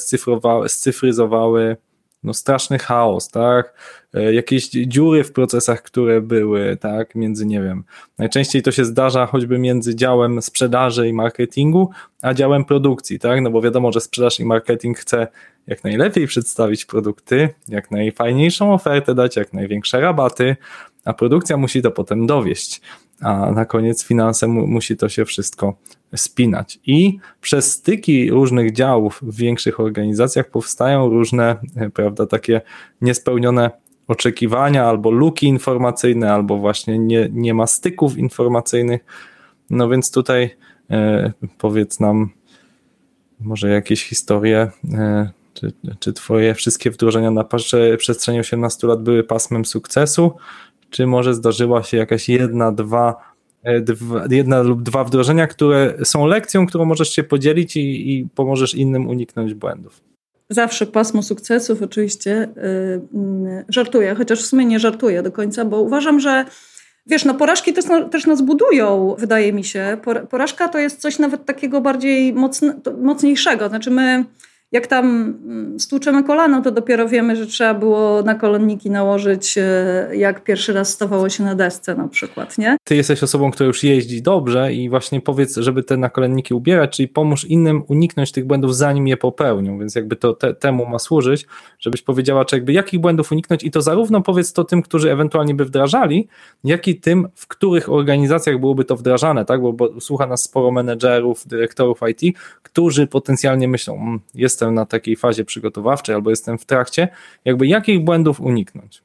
scyfryzowały no straszny chaos, tak? E, jakieś dziury w procesach, które były, tak? Między, nie wiem, najczęściej to się zdarza choćby między działem sprzedaży i marketingu, a działem produkcji, tak? No bo wiadomo, że sprzedaż i marketing chce jak najlepiej przedstawić produkty, jak najfajniejszą ofertę dać, jak największe rabaty, a produkcja musi to potem dowieść a na koniec finanse mu, musi to się wszystko spinać. I przez styki różnych działów w większych organizacjach powstają różne, e, prawda, takie niespełnione oczekiwania, albo luki informacyjne, albo właśnie nie, nie ma styków informacyjnych. No więc tutaj e, powiedz nam może jakieś historie, e, czy, czy twoje wszystkie wdrożenia na przestrzeni 18 lat były pasmem sukcesu, czy może zdarzyła się jakaś jedna, dwa, dwa jedna lub dwa wdrożenia, które są lekcją, którą możesz się podzielić i, i pomożesz innym uniknąć błędów? Zawsze pasmo sukcesów, oczywiście. Yy, żartuję, chociaż w sumie nie żartuję do końca, bo uważam, że Wiesz, no porażki też, też nas budują, wydaje mi się. Porażka to jest coś nawet takiego bardziej mocniejszego. Znaczy my jak tam mm, stłuczemy kolano, to dopiero wiemy, że trzeba było na kolonniki nałożyć, e, jak pierwszy raz stawało się na desce na przykład, nie? Ty jesteś osobą, która już jeździ dobrze i właśnie powiedz, żeby te nakolenniki ubierać, czyli pomóż innym uniknąć tych błędów, zanim je popełnią, więc jakby to te, temu ma służyć, żebyś powiedziała, czy jakby jakich błędów uniknąć i to zarówno powiedz to tym, którzy ewentualnie by wdrażali, jak i tym, w których organizacjach byłoby to wdrażane, tak? Bo, bo słucha nas sporo menedżerów, dyrektorów IT, którzy potencjalnie myślą, mm, jestem jestem na takiej fazie przygotowawczej albo jestem w trakcie, jakby jakich błędów uniknąć?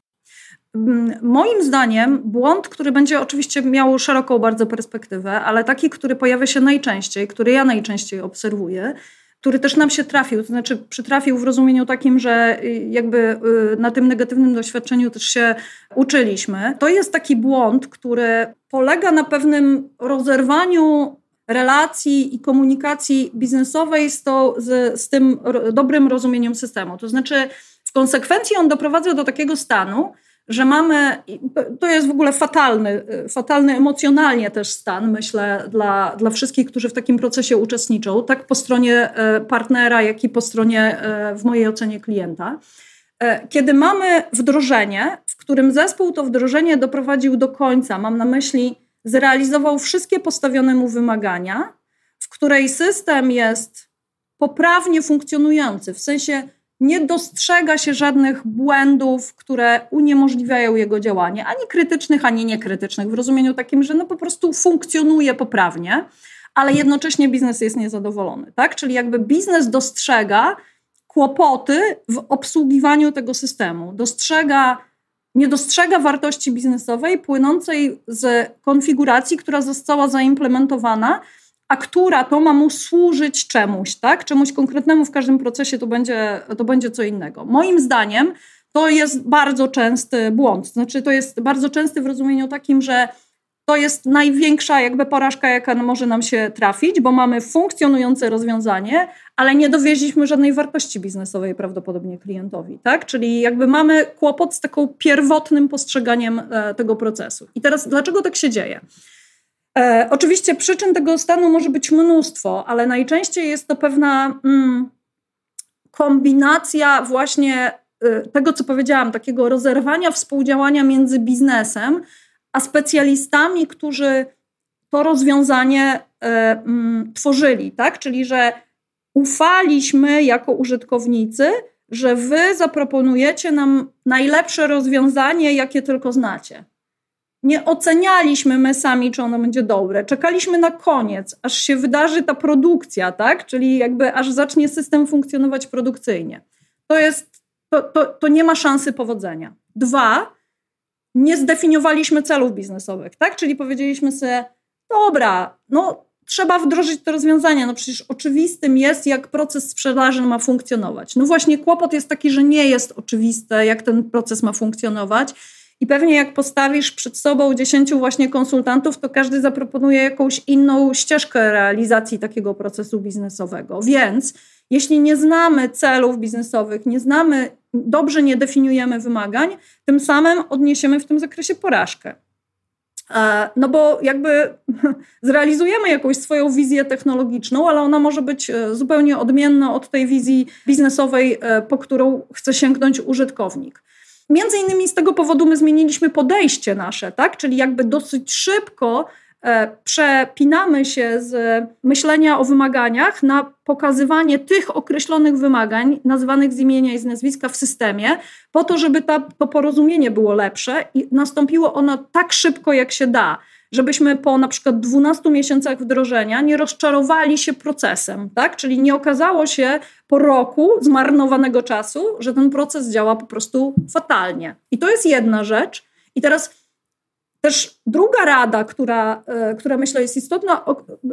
Mm, moim zdaniem błąd, który będzie oczywiście miał szeroką bardzo perspektywę, ale taki, który pojawia się najczęściej, który ja najczęściej obserwuję, który też nam się trafił, to znaczy przytrafił w rozumieniu takim, że y, jakby y, na tym negatywnym doświadczeniu też się uczyliśmy. To jest taki błąd, który polega na pewnym rozerwaniu relacji i komunikacji biznesowej z, to, z, z tym dobrym rozumieniem systemu. To znaczy, w konsekwencji on doprowadza do takiego stanu, że mamy, to jest w ogóle fatalny, fatalny emocjonalnie też stan, myślę, dla, dla wszystkich, którzy w takim procesie uczestniczą, tak po stronie e, partnera, jak i po stronie, e, w mojej ocenie, klienta. Kiedy mamy wdrożenie, w którym zespół to wdrożenie doprowadził do końca, mam na myśli zrealizował wszystkie postawione mu wymagania, w której system jest poprawnie funkcjonujący, w sensie nie dostrzega się żadnych błędów, które uniemożliwiają jego działanie, ani krytycznych, ani niekrytycznych, w rozumieniu takim, że no po prostu funkcjonuje poprawnie, ale jednocześnie biznes jest niezadowolony, tak? Czyli jakby biznes dostrzega kłopoty w obsługiwaniu tego systemu, dostrzega nie dostrzega wartości biznesowej płynącej z konfiguracji, która została zaimplementowana, a która to ma mu służyć czemuś, tak? Czemuś konkretnemu w każdym procesie to będzie, to będzie co innego. Moim zdaniem to jest bardzo częsty błąd. Znaczy, to jest bardzo częsty w rozumieniu takim, że to jest największa jakby porażka, jaka może nam się trafić, bo mamy funkcjonujące rozwiązanie, ale nie dowieźliśmy żadnej wartości biznesowej prawdopodobnie klientowi, tak? Czyli jakby mamy kłopot z taką pierwotnym postrzeganiem e, tego procesu. I teraz dlaczego tak się dzieje? E, oczywiście przyczyn tego stanu może być mnóstwo, ale najczęściej jest to pewna mm, kombinacja właśnie y, tego, co powiedziałam, takiego rozerwania współdziałania między biznesem a specjalistami, którzy to rozwiązanie y, y, tworzyli, tak? Czyli, że ufaliśmy jako użytkownicy, że wy zaproponujecie nam najlepsze rozwiązanie, jakie tylko znacie nie ocenialiśmy my sami, czy ono będzie dobre. Czekaliśmy na koniec, aż się wydarzy ta produkcja, tak? Czyli jakby aż zacznie system funkcjonować produkcyjnie. To jest, to, to, to nie ma szansy powodzenia. Dwa, nie zdefiniowaliśmy celów biznesowych, tak? Czyli powiedzieliśmy sobie, dobra, no trzeba wdrożyć te rozwiązania. No przecież oczywistym jest, jak proces sprzedaży ma funkcjonować. No właśnie kłopot jest taki, że nie jest oczywiste, jak ten proces ma funkcjonować i pewnie jak postawisz przed sobą dziesięciu właśnie konsultantów, to każdy zaproponuje jakąś inną ścieżkę realizacji takiego procesu biznesowego. Więc jeśli nie znamy celów biznesowych, nie znamy, dobrze nie definiujemy wymagań, tym samym odniesiemy w tym zakresie porażkę. E, no bo jakby [laughs] zrealizujemy jakąś swoją wizję technologiczną, ale ona może być e, zupełnie odmienna od tej wizji biznesowej, e, po którą chce sięgnąć użytkownik. Między innymi z tego powodu my zmieniliśmy podejście nasze, tak? Czyli jakby dosyć szybko e, przepinamy się z myślenia o wymaganiach na pokazywanie tych określonych wymagań, nazwanych z imienia i z nazwiska w systemie, po to, żeby ta, to porozumienie było lepsze i nastąpiło ono tak szybko, jak się da żebyśmy po na przykład 12 miesiącach wdrożenia nie rozczarowali się procesem, tak? Czyli nie okazało się po roku zmarnowanego czasu, że ten proces działa po prostu fatalnie. I to jest jedna rzecz. I teraz też druga rada, która, e, która myślę jest istotna,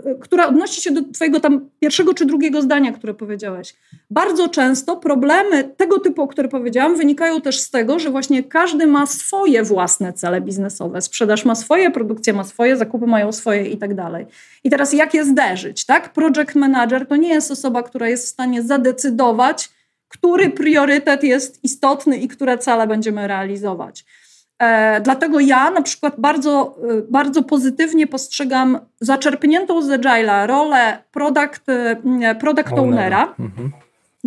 e, która odnosi się do Twojego tam pierwszego czy drugiego zdania, które powiedziałeś. Bardzo często problemy tego typu, o których powiedziałam, wynikają też z tego, że właśnie każdy ma swoje własne cele biznesowe. Sprzedaż ma swoje, produkcja ma swoje, zakupy mają swoje i tak dalej. I teraz jak je zderzyć? Tak? Project manager to nie jest osoba, która jest w stanie zadecydować, który priorytet jest istotny i które cele będziemy realizować. E, dlatego ja na przykład bardzo, e, bardzo pozytywnie postrzegam zaczerpniętą z Agile'a rolę product, e, product ownera. Mhm.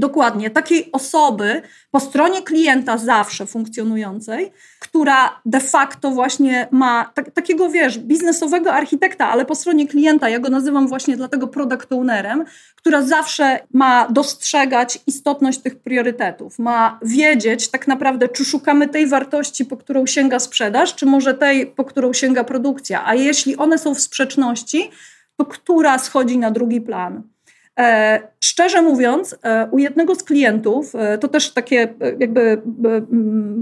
Dokładnie, takiej osoby po stronie klienta zawsze funkcjonującej, która de facto właśnie ma tak, takiego, wiesz, biznesowego architekta, ale po stronie klienta, ja go nazywam właśnie dlatego product ownerem, która zawsze ma dostrzegać istotność tych priorytetów, ma wiedzieć tak naprawdę, czy szukamy tej wartości, po którą sięga sprzedaż, czy może tej, po którą sięga produkcja, a jeśli one są w sprzeczności, to która schodzi na drugi plan. E, szczerze mówiąc, e, u jednego z klientów, e, to też takie jakby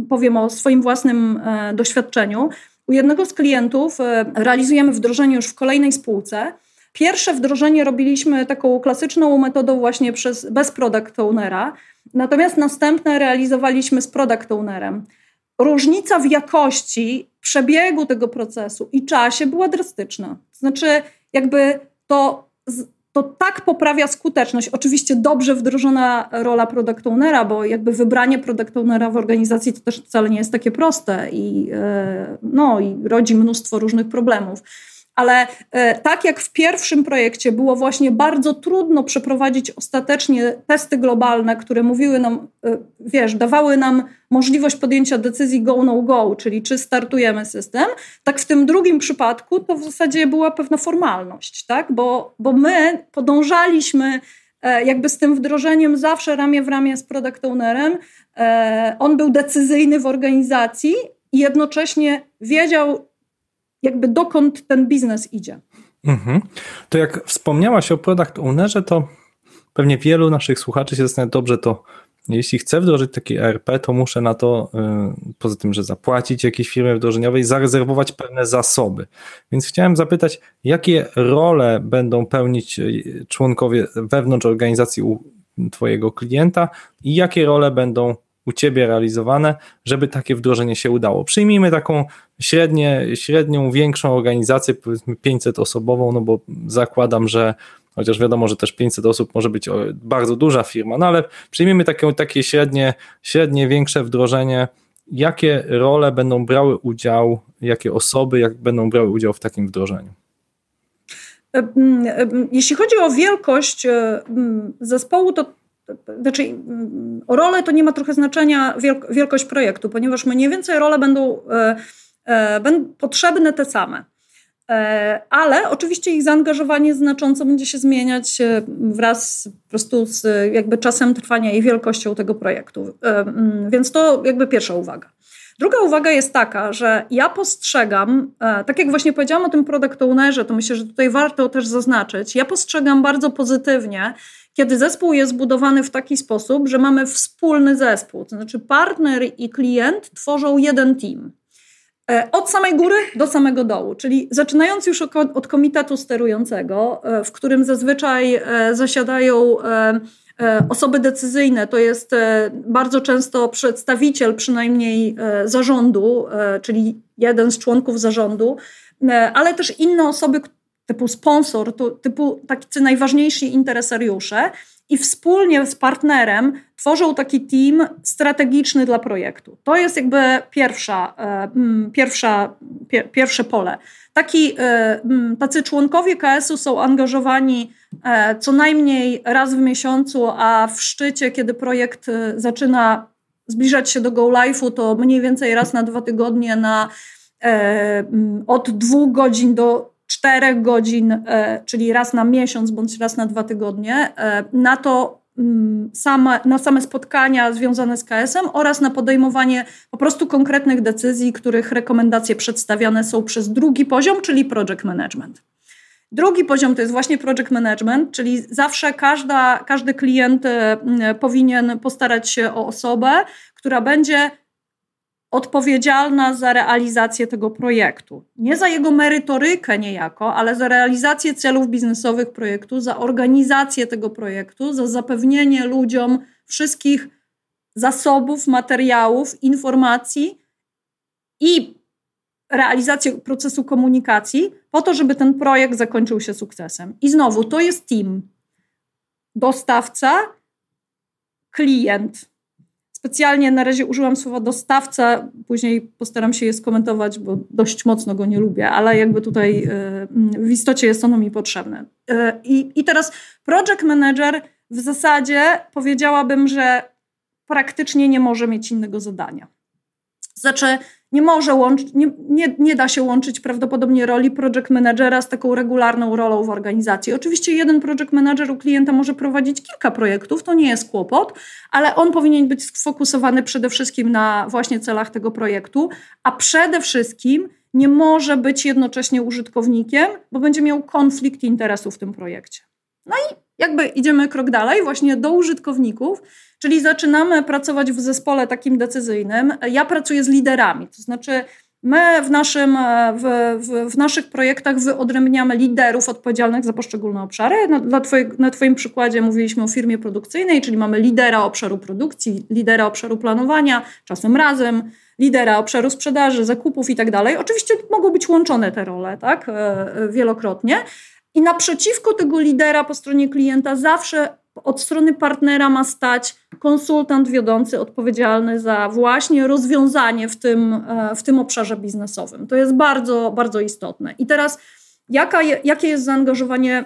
powiem o swoim własnym doświadczeniu, u jednego z klientów realizujemy wdrożenie już w kolejnej spółce. Pierwsze wdrożenie robiliśmy taką klasyczną metodą właśnie przez, bez product ownera, natomiast następne realizowaliśmy z product ownerem. Różnica w jakości przebiegu tego procesu i czasie była drastyczna. Znaczy, jakby to to tak poprawia skuteczność. Oczywiście dobrze wdrożona rola product ownera, bo jakby wybranie product ownera w organizacji to też wcale nie jest takie proste i, e, no, i rodzi mnóstwo różnych problemów ale e, tak jak w pierwszym projekcie było właśnie bardzo trudno przeprowadzić ostatecznie testy globalne, które mówiły nam, e, wiesz, dawały nam możliwość podjęcia decyzji go, no go, czyli czy startujemy system, tak w tym drugim przypadku to w zasadzie była pewna formalność, tak? bo, bo my podążaliśmy e, jakby z tym wdrożeniem zawsze ramię w ramię z product ownerem. On był decyzyjny w organizacji i jednocześnie wiedział, jakby dokąd ten biznes idzie. Mhm. To jak wspomniałaś o product ownerze, to pewnie wielu naszych słuchaczy się zastanawia, dobrze, to jeśli chcę wdrożyć taki ERP, to muszę na to, y, poza tym, że zapłacić jakiejś firmie wdrożeniowej, zarezerwować pewne zasoby. Więc chciałem zapytać, jakie role będą pełnić y, członkowie wewnątrz organizacji u Twojego klienta i jakie role będą u Ciebie realizowane, żeby takie wdrożenie się udało. Przyjmijmy taką średnie, średnią, większą organizację, powiedzmy 500 osobową, no bo zakładam, że chociaż wiadomo, że też 500 osób może być bardzo duża firma, no ale przyjmijmy takie, takie średnie, średnie, większe wdrożenie, jakie role będą brały udział, jakie osoby jak będą brały udział w takim wdrożeniu? Jeśli chodzi o wielkość zespołu, to znaczy o rolę to nie ma trochę znaczenia wielkość projektu, ponieważ mniej więcej role będą, będą potrzebne te same. Ale oczywiście ich zaangażowanie znacząco będzie się zmieniać wraz po prostu z jakby czasem trwania i wielkością tego projektu. Więc to jakby pierwsza uwaga. Druga uwaga jest taka, że ja postrzegam, e, tak jak właśnie powiedziałam o tym product ownerze, to myślę, że tutaj warto też zaznaczyć, ja postrzegam bardzo pozytywnie, kiedy zespół jest zbudowany w taki sposób, że mamy wspólny zespół, to znaczy partner i klient tworzą jeden team. E, od samej góry do samego dołu, czyli zaczynając już od komitetu sterującego, e, w którym zazwyczaj zasiadają E, osoby decyzyjne to jest bardzo często przedstawiciel przynajmniej zarządu, czyli jeden z członków zarządu, ale też inne osoby typu sponsor, typu tacy najważniejsi interesariusze i wspólnie z partnerem tworzą taki team strategiczny dla projektu. To jest jakby pierwsza, pierwsza, pierwsze pole. Taki, tacy członkowie KS-u są angażowani E, co najmniej raz w miesiącu, a w szczycie, kiedy projekt e, zaczyna zbliżać się do go live'u, to mniej więcej raz na dwa tygodnie na e, od dwóch godzin do czterech godzin, czyli raz na miesiąc bądź raz na dwa tygodnie, na to same, na same spotkania związane z KS-em oraz na podejmowanie po prostu konkretnych decyzji, których rekomendacje przedstawiane są przez drugi poziom, czyli project management. Drugi poziom to jest właśnie project management, czyli zawsze każda, każdy klient e, powinien postarać się o osobę, która będzie odpowiedzialna za realizację tego projektu. Nie za jego merytorykę niejako, ale za realizację celów biznesowych projektu, za organizację tego projektu, za zapewnienie ludziom wszystkich zasobów, materiałów, informacji i realizację procesu komunikacji po to, żeby ten projekt zakończył się sukcesem. I znowu, to jest team. Dostawca, klient. Specjalnie na razie użyłam słowa dostawca, później postaram się je skomentować, bo dość mocno go nie lubię, ale jakby tutaj e, w istocie jest ono mi potrzebne. E, I, i teraz project manager w zasadzie powiedziałabym, że praktycznie nie może mieć innego zadania. Znaczy, nie może łączyć, nie, nie, nie da się łączyć prawdopodobnie roli project managera z taką regularną rolą w organizacji. Oczywiście jeden project manager u klienta może prowadzić kilka projektów, to nie jest kłopot, ale on powinien być sfokusowany przede wszystkim na właśnie celach tego projektu, a przede wszystkim nie może być jednocześnie użytkownikiem, bo będzie miał konflikt interesów w tym projekcie. No i jakby idziemy krok dalej, właśnie do użytkowników, czyli zaczynamy pracować w zespole takim decyzyjnym. Ja pracuję z liderami, to znaczy my w, naszym, w, w, w naszych projektach wyodrębniamy liderów odpowiedzialnych za poszczególne obszary. Na, dla twoje, na Twoim przykładzie mówiliśmy o firmie produkcyjnej, czyli mamy lidera obszaru produkcji, lidera obszaru planowania, czasem razem, lidera obszaru sprzedaży, zakupów i tak dalej. Oczywiście mogą być łączone te role, tak, e, e, wielokrotnie, i naprzeciwko tego lidera po stronie klienta zawsze od strony partnera ma stać konsultant wiodący odpowiedzialny za właśnie rozwiązanie w tym, e, w tym obszarze biznesowym. To jest bardzo, bardzo istotne. I teraz, jaka jakie jest zaangażowanie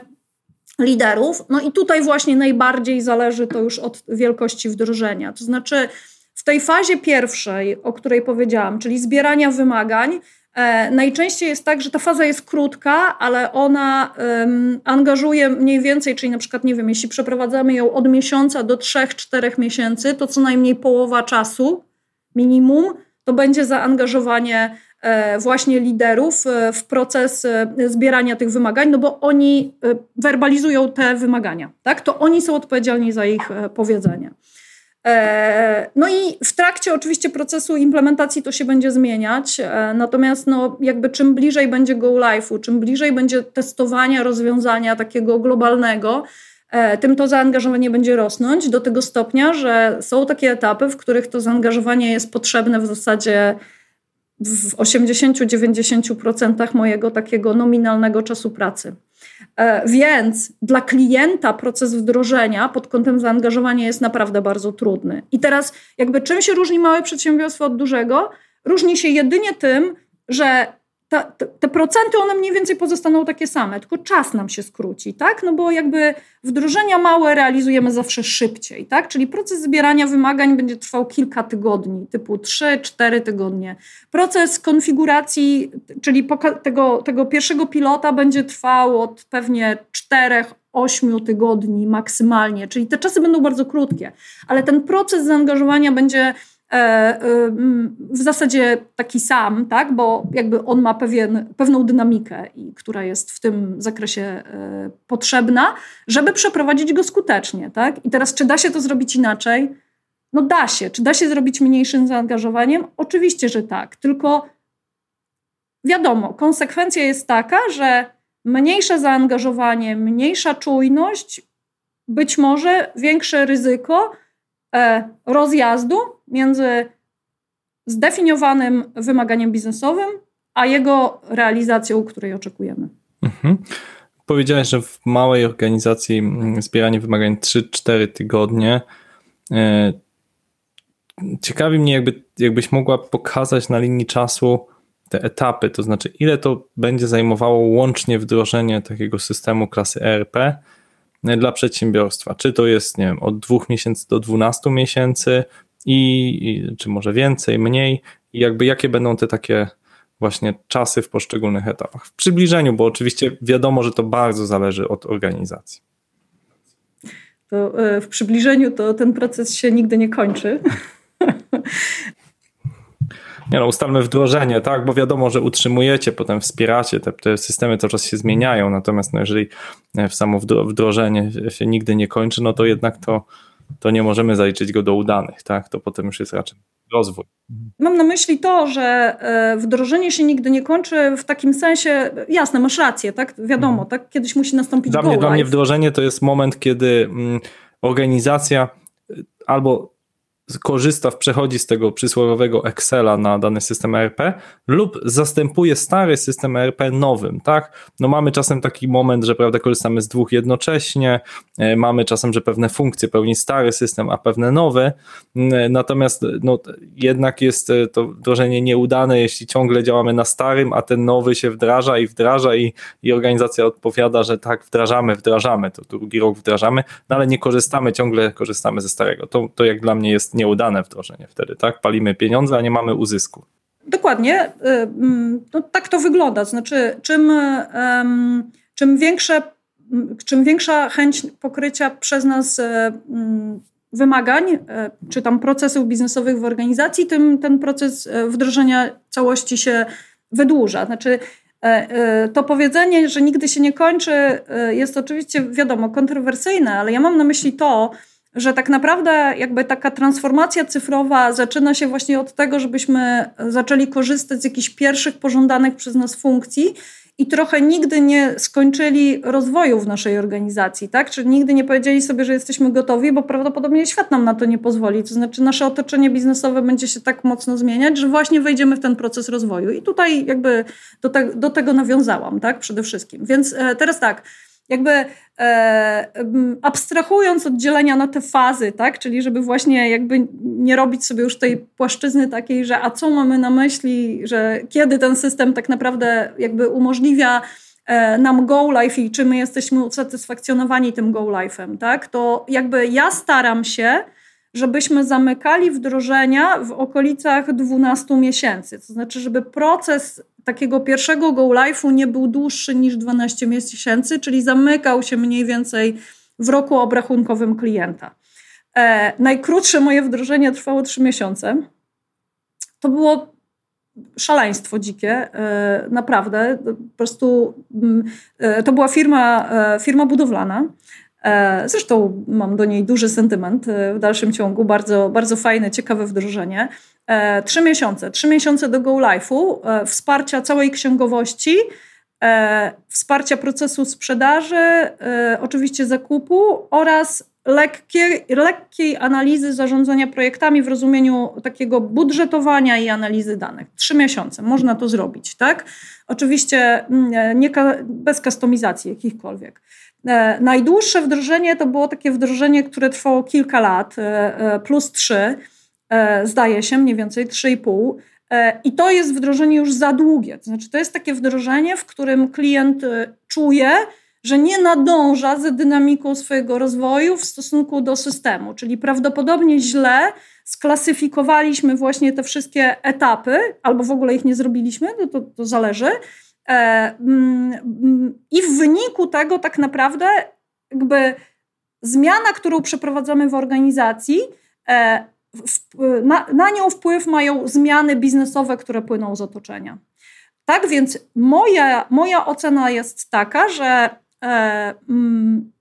liderów? No i tutaj właśnie najbardziej zależy to już od wielkości wdrożenia. To znaczy, w tej fazie pierwszej, o której powiedziałam, czyli zbierania wymagań, najczęściej jest tak, że ta faza jest krótka, ale ona um, angażuje mniej więcej, czyli na przykład, nie wiem, jeśli przeprowadzamy ją od miesiąca do 3-4 miesięcy, to co najmniej połowa czasu, minimum, to będzie zaangażowanie e, właśnie liderów e, w proces zbierania tych wymagań, no bo oni werbalizują te wymagania, tak? To oni są odpowiedzialni za ich powiedzenie. E, no i w trakcie oczywiście procesu implementacji to się będzie zmieniać, e, natomiast no jakby czym bliżej będzie go live'u, czym bliżej będzie testowania rozwiązania takiego globalnego, tym to zaangażowanie będzie rosnąć do tego stopnia, że są takie etapy, w których to zaangażowanie jest potrzebne w zasadzie w 80-90% mojego takiego nominalnego czasu pracy. E, więc dla klienta proces wdrożenia pod kątem zaangażowania jest naprawdę bardzo trudny. I teraz, jakby czym się różni małe przedsiębiorstwo od dużego? Różni się jedynie tym, że ta, te, te procenty, one mniej więcej pozostaną takie same, tylko czas nam się skróci, tak? No bo jakby wdrożenia małe realizujemy zawsze szybciej, tak? Czyli proces zbierania wymagań będzie trwał kilka tygodni, typu 3-4 tygodnie. Proces konfiguracji, czyli tego, tego pierwszego pilota będzie trwał od pewnie 4 8 tygodni maksymalnie, czyli te czasy będą bardzo krótkie, ale ten proces zaangażowania będzie w zasadzie taki sam, tak? bo jakby on ma pewien, pewną dynamikę, która jest w tym zakresie e, potrzebna, żeby przeprowadzić go skutecznie. Tak? I teraz, czy da się to zrobić inaczej? No da się. Czy da się zrobić mniejszym zaangażowaniem? Oczywiście, że tak. Tylko wiadomo, konsekwencja jest taka, że mniejsze zaangażowanie, mniejsza czujność, być może większe ryzyko rozjazdu między zdefiniowanym wymaganiem biznesowym, a jego realizacją, której oczekujemy. Mhm. Powiedziałeś, że w małej organizacji mm, zbieranie wymagań 3-4 tygodnie. E, ciekawi mnie, jakby, jakbyś mogła pokazać na linii czasu te etapy, to znaczy ile to będzie zajmowało łącznie wdrożenie takiego systemu klasy ERP e, dla przedsiębiorstwa. Czy to jest, nie wiem, od 2 miesięcy do 12 miesięcy, i, i czy może więcej, mniej i jakby jakie będą te takie właśnie czasy w poszczególnych etapach. W przybliżeniu, bo oczywiście wiadomo, że to bardzo zależy od organizacji. To e, w przybliżeniu to ten proces się nigdy nie kończy. [laughs] Nie no, ustalmy wdrożenie, tak, bo wiadomo, że utrzymujecie, potem wspieracie, te, te systemy cały czas się zmieniają, natomiast no, jeżeli e, w samo wdrożenie się nigdy nie kończy, no to jednak to to nie możemy zaliczyć go do udanych, tak? To potem już jest raczej rozwój. Mam na myśli to, że e, wdrożenie się nigdy nie kończy w takim sensie, jasne, masz rację, tak? Wiadomo, mhm. tak? Kiedyś musi nastąpić dla mnie, Dla mnie wdrożenie to jest moment, kiedy mm, organizacja albo korzysta, przechodzi z tego przysłowiowego Excela na dany system ERP lub zastępuje stary system ERP nowym, tak? No mamy czasem taki moment, że prawda, korzystamy z dwóch jednocześnie, e, mamy czasem, że pewne funkcje pełni stary system, a pewne nowe, natomiast no, jednak jest e, to wdrożenie nieudane, jeśli ciągle działamy na starym, a ten nowy się wdraża i wdraża i, i organizacja odpowiada, że tak, wdrażamy, wdrażamy, to drugi rok wdrażamy, no ale nie korzystamy, ciągle korzystamy ze starego. To, to jak dla mnie jest nieudane wdrożenie wtedy, tak? Palimy pieniądze, a nie mamy uzysku. Dokładnie. Y, mm, no, tak to wygląda. Znaczy, czym, czym, większe, czym większa chęć pokrycia przez nas y, mm, wymagań, y, czy tam procesów biznesowych w organizacji, tym ten proces wdrożenia całości się wydłuża. Znaczy, to powiedzenie, że nigdy się nie kończy, jest oczywiście, wiadomo, kontrowersyjne, ale ja mam na myśli to, że tak naprawdę jakby taka transformacja cyfrowa zaczyna się właśnie od tego, żebyśmy zaczęli korzystać z jakichś pierwszych pożądanych przez nas funkcji i trochę nigdy nie skończyli rozwoju w naszej organizacji, tak? Czyli nigdy nie powiedzieli sobie, że jesteśmy gotowi, bo prawdopodobnie świat nam na to nie pozwoli. To znaczy nasze otoczenie biznesowe będzie się tak mocno zmieniać, że właśnie wejdziemy w ten proces rozwoju. I tutaj jakby do, te, do tego nawiązałam, tak? Przede wszystkim. Więc e, teraz tak, jakby e, abstrahując od dzielenia na te fazy, tak? czyli żeby właśnie jakby nie robić sobie już tej płaszczyzny takiej, że a co mamy na myśli, że kiedy ten system tak naprawdę jakby umożliwia e, nam go life i czy my jesteśmy usatysfakcjonowani tym go life'em, tak? to jakby ja staram się, żebyśmy zamykali wdrożenia w okolicach 12 miesięcy. To znaczy, żeby proces takiego pierwszego go live'u nie był dłuższy niż 12 miesięcy, czyli zamykał się mniej więcej w roku obrachunkowym klienta. E, najkrótsze moje wdrożenie trwało 3 miesiące. To było szaleństwo dzikie, e, naprawdę. Po prostu mm, e, to była firma, e, firma budowlana. E, zresztą mam do niej duży sentyment e, w dalszym ciągu, bardzo, bardzo fajne, ciekawe wdrożenie. E, trzy miesiące, trzy miesiące do Go Life'u, wsparcia całej księgowości wsparcia procesu sprzedaży, oczywiście zakupu oraz lekkiej, lekkiej analizy zarządzania projektami w rozumieniu takiego budżetowania i analizy danych. Trzy miesiące można to zrobić, tak? Oczywiście mm, nie, bez kustomizacji jakichkolwiek. E, najdłuższe wdrożenie to było takie wdrożenie, które trwało kilka lat, e, e, plus trzy, zdaje się, mniej więcej trzy i pół. I to jest wdrożenie już za długie. To znaczy, to jest takie wdrożenie, w którym klient czuje, że nie nadąża z dynamiką swojego rozwoju w stosunku do systemu, czyli prawdopodobnie źle sklasyfikowaliśmy właśnie te wszystkie etapy, albo w ogóle ich nie zrobiliśmy, no to, to zależy. E, mm, I w wyniku tego tak naprawdę jakby zmiana, którą przeprowadzamy w organizacji, e, na, na nią wpływ mają zmiany biznesowe, które płyną z otoczenia. Tak więc moja, moja ocena jest taka, że E, mm,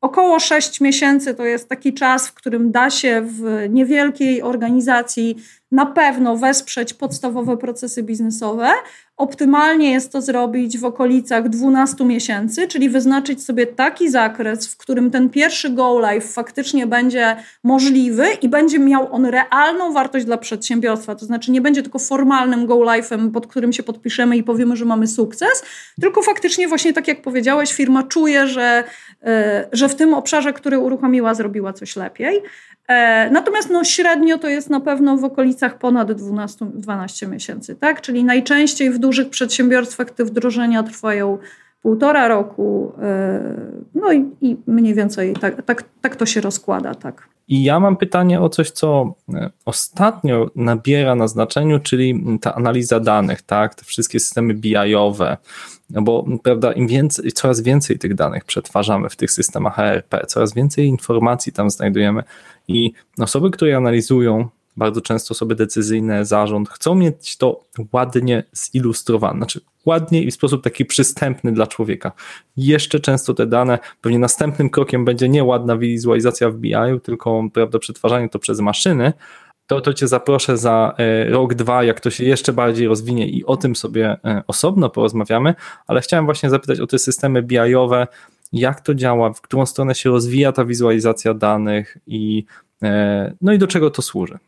około 6 miesięcy to jest taki czas, w którym da się w niewielkiej organizacji na pewno wesprzeć podstawowe procesy biznesowe. Optymalnie jest to zrobić w okolicach 12 miesięcy, czyli wyznaczyć sobie taki zakres, w którym ten pierwszy go live faktycznie będzie możliwy i będzie miał on realną wartość dla przedsiębiorstwa. To znaczy nie będzie tylko formalnym go live'em, pod którym się podpiszemy i powiemy, że mamy sukces, tylko faktycznie właśnie tak jak powiedziałeś, firma czuje, że, e, że w tym obszarze, który uruchomiła, zrobiła coś lepiej. E, natomiast no, średnio to jest na pewno w okolicach ponad 12, 12 miesięcy, tak? Czyli najczęściej w dużych przedsiębiorstwach te wdrożenia trwają półtora roku, e, no i, i mniej więcej tak, tak, tak to się rozkłada, tak. I ja mam pytanie o coś, co e, ostatnio nabiera na znaczeniu, czyli ta analiza danych, tak? Te wszystkie systemy BI-owe, no bo prawda, im więcej, coraz więcej tych danych przetwarzamy w tych systemach ERP, coraz więcej informacji tam znajdujemy i osoby, które analizują, bardzo często osoby decyzyjne, zarząd, chcą mieć to ładnie zilustrowane, znaczy ładnie i w sposób taki przystępny dla człowieka. Jeszcze często te dane, pewnie następnym krokiem będzie nie ładna wizualizacja w BI, tylko prawda, przetwarzanie to przez maszyny, to, to Cię zaproszę za e, rok, dwa, jak to się jeszcze bardziej rozwinie i o tym sobie e, osobno porozmawiamy, ale chciałem właśnie zapytać o te systemy BI-owe, jak to działa, w którą stronę się rozwija ta wizualizacja danych i e, no i do czego to służy.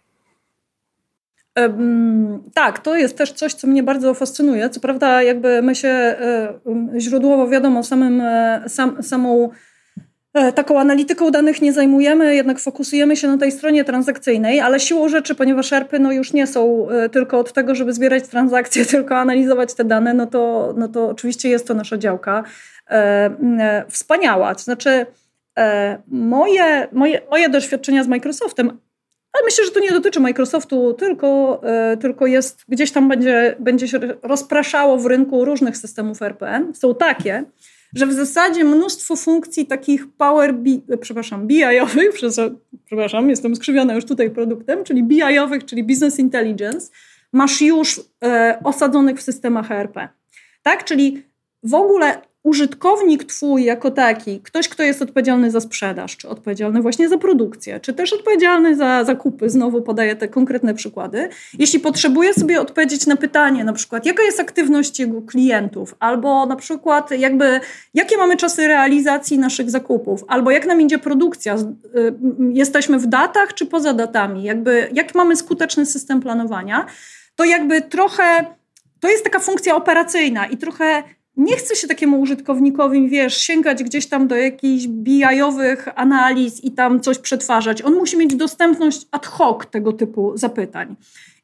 Tak, to jest też coś, co mnie bardzo fascynuje. Co prawda, jakby my się źródłowo wiadomo samym, sam, samą E, taką analityką danych nie zajmujemy, jednak fokusujemy się na tej stronie transakcyjnej, ale siłą rzeczy, ponieważ ERPy no już nie są e, tylko od tego, żeby zbierać transakcje, [laughs] tylko analizować te dane, no to, no to oczywiście jest to nasza działka. E, wspaniała. To znaczy, moje, moje, moje doświadczenia z Microsoftem, ale myślę, że to nie dotyczy Microsoftu, tylko, tylko jest gdzieś tam będzie, będzie się rozpraszało w rynku różnych systemów ERP. Są takie, że w zasadzie mnóstwo funkcji takich power, B, przepraszam, BI-owych, [laughs] przepraszam, jestem skrzywiona już tutaj produktem, czyli BI-owych, czyli Business Intelligence, masz już e, osadzonych w systemach ERP. Tak? Czyli w ogóle użytkownik twój jako taki, ktoś, kto jest odpowiedzialny za sprzedaż, czy odpowiedzialny właśnie za produkcję, czy też odpowiedzialny za zakupy, znowu podaję te konkretne przykłady, jeśli potrzebuje sobie odpowiedzieć na pytanie, na przykład jaka jest aktywność jego klientów, albo na przykład jakby jakie mamy czasy realizacji naszych zakupów, albo jak nam idzie produkcja, y, jesteśmy w datach czy poza datami, jakby jak mamy skuteczny system planowania, to jakby trochę to jest taka funkcja operacyjna i trochę nie chce się takiemu użytkownikowi, wiesz, sięgać gdzieś tam do jakichś BI-owych analiz i tam coś przetwarzać. On musi mieć dostępność ad hoc tego typu zapytań.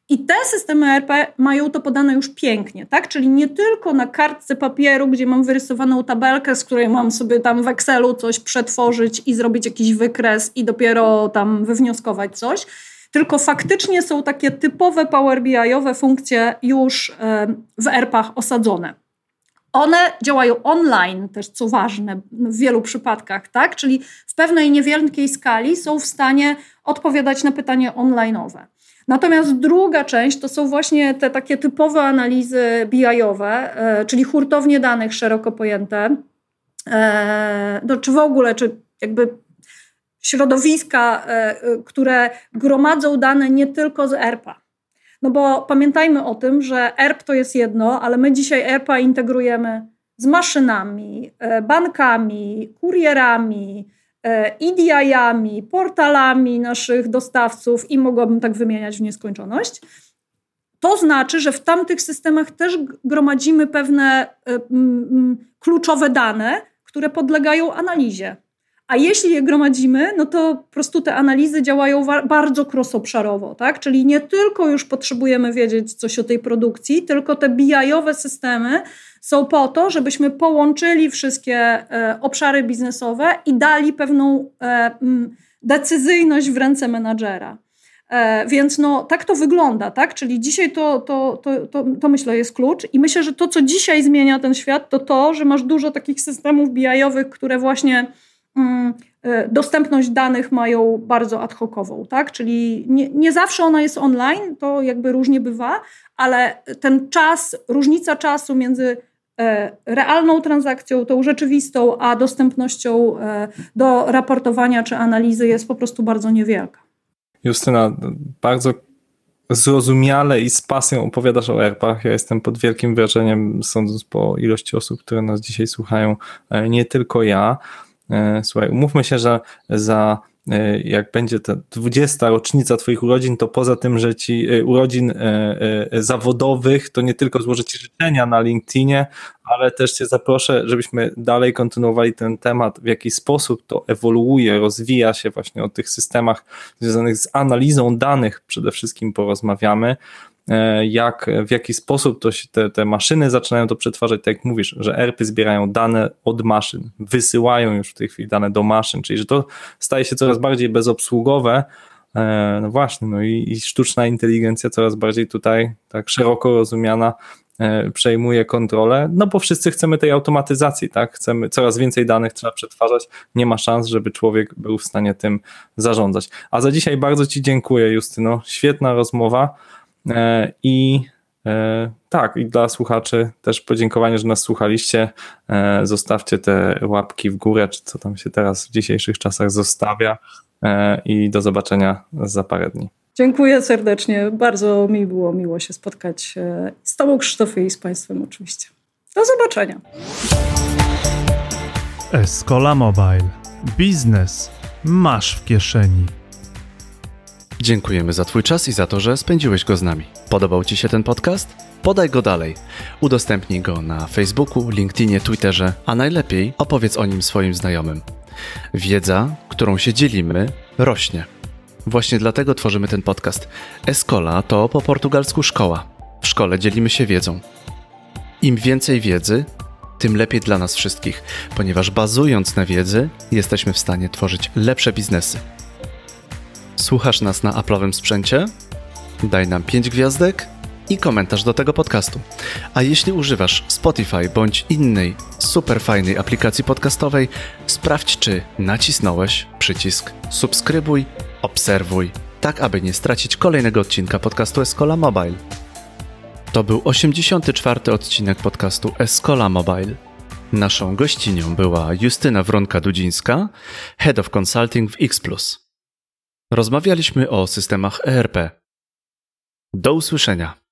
I te systemy ERP mają to podane już pięknie, tak? Czyli nie tylko na kartce papieru, gdzie mam wyrysowaną tabelkę, z której mam sobie tam w Excelu coś przetworzyć i zrobić jakiś wykres i dopiero tam wywnioskować coś, tylko faktycznie są takie typowe Power BI-owe funkcje już w ERP-ach osadzone. One działają online, też co ważne w wielu przypadkach, tak? Czyli w pewnej niewielkiej skali są w stanie odpowiadać na pytania online'owe. Natomiast druga część to są właśnie te takie typowe analizy BI-owe, e, czyli hurtownie danych szeroko pojęte, e, no, czy w ogóle, czy jakby środowiska, e, które gromadzą dane nie tylko z ERPA. No bo pamiętajmy o tym, że ERP to jest jedno, ale my dzisiaj ERPA integrujemy z maszynami, bankami, kurierami, EDI-ami, portalami naszych dostawców i mogłabym tak wymieniać w nieskończoność. To znaczy, że w tamtych systemach też gromadzimy pewne kluczowe dane, które podlegają analizie. A jeśli je gromadzimy, no to po prostu te analizy działają bardzo cross-obszarowo, tak? Czyli nie tylko już potrzebujemy wiedzieć coś o tej produkcji, tylko te BI-owe systemy są po to, żebyśmy połączyli wszystkie e, obszary biznesowe i dali pewną e, decyzyjność w ręce menadżera. E, więc no, tak to wygląda, tak? Czyli dzisiaj to, to, to, to, to myślę jest klucz i myślę, że to, co dzisiaj zmienia ten świat, to to, że masz dużo takich systemów BI-owych, które właśnie dostępność danych mają bardzo ad hocową, tak? Czyli nie, nie zawsze ona jest online, to jakby różnie bywa, ale ten czas, różnica czasu między e, realną transakcją, tą rzeczywistą, a dostępnością do raportowania czy analizy jest po prostu bardzo niewielka. Justyna, bardzo zrozumiale i z pasją opowiadasz o ERP-ach. Ja jestem pod wielkim wrażeniem, sądząc po ilości osób, które nas dzisiaj słuchają, e, nie tylko ja. E, słuchaj, umówmy się, że za E, jak będzie ta 20 rocznica Twoich urodzin, to poza tym, że Ci e, urodzin zawodowych, to nie tylko złożę Ci życzenia na LinkedInie, ale też Cię zaproszę, żebyśmy dalej kontynuowali ten temat, w jaki sposób to ewoluuje, rozwija się właśnie o tych systemach związanych z analizą danych przede wszystkim porozmawiamy. E, jak, w jaki sposób to się te, te maszyny zaczynają to przetwarzać, tak jak mówisz, że ERPy zbierają dane od maszyn, wysyłają już w tej chwili dane do maszyn, czyli że to staje się coraz bardziej bezobsługowe, e, no właśnie, no i, i sztuczna inteligencja coraz bardziej tutaj tak szeroko rozumiana e, przejmuje kontrolę, no bo wszyscy chcemy tej automatyzacji, tak? Chcemy coraz więcej danych trzeba przetwarzać, nie ma szans, żeby człowiek był w stanie tym zarządzać. A za dzisiaj bardzo Ci dziękuję, Justyno. Świetna rozmowa. E, I e, tak, i dla słuchaczy też podziękowanie, że nas słuchaliście. E, zostawcie te łapki w górę, czy co tam się teraz w dzisiejszych czasach zostawia. I do zobaczenia za parę dni. Dziękuję serdecznie. Bardzo mi było miło się spotkać z Tobą, Krzysztofie, i z Państwem oczywiście. Do zobaczenia. Escola Mobile. Biznes masz w kieszeni. Dziękujemy za Twój czas i za to, że spędziłeś go z nami. Podobał Ci się ten podcast? Podaj go dalej. Udostępnij go na Facebooku, LinkedInie, Twitterze, a najlepiej opowiedz o nim swoim znajomym. Wiedza, którą się dzielimy, rośnie. Właśnie dlatego tworzymy ten podcast. Escola to po portugalsku szkoła. W szkole dzielimy się wiedzą. Im więcej wiedzy, tym lepiej dla nas wszystkich, ponieważ bazując na wiedzy, jesteśmy w stanie tworzyć lepsze biznesy. Słuchasz nas na Apple'owym sprzęcie? Daj nam 5 gwiazdek i komentarz do tego podcastu. A jeśli używasz Spotify bądź innej super fajnej aplikacji podcastowej, sprawdź czy nacisnąłeś przycisk subskrybuj, obserwuj, tak aby nie stracić kolejnego odcinka podcastu Escola Mobile. To był 84. odcinek podcastu Escola Mobile. Naszą gościnią była Justyna Wronka-Dudzińska, Head of Consulting w X+. Rozmawialiśmy o systemach ERP. Do usłyszenia.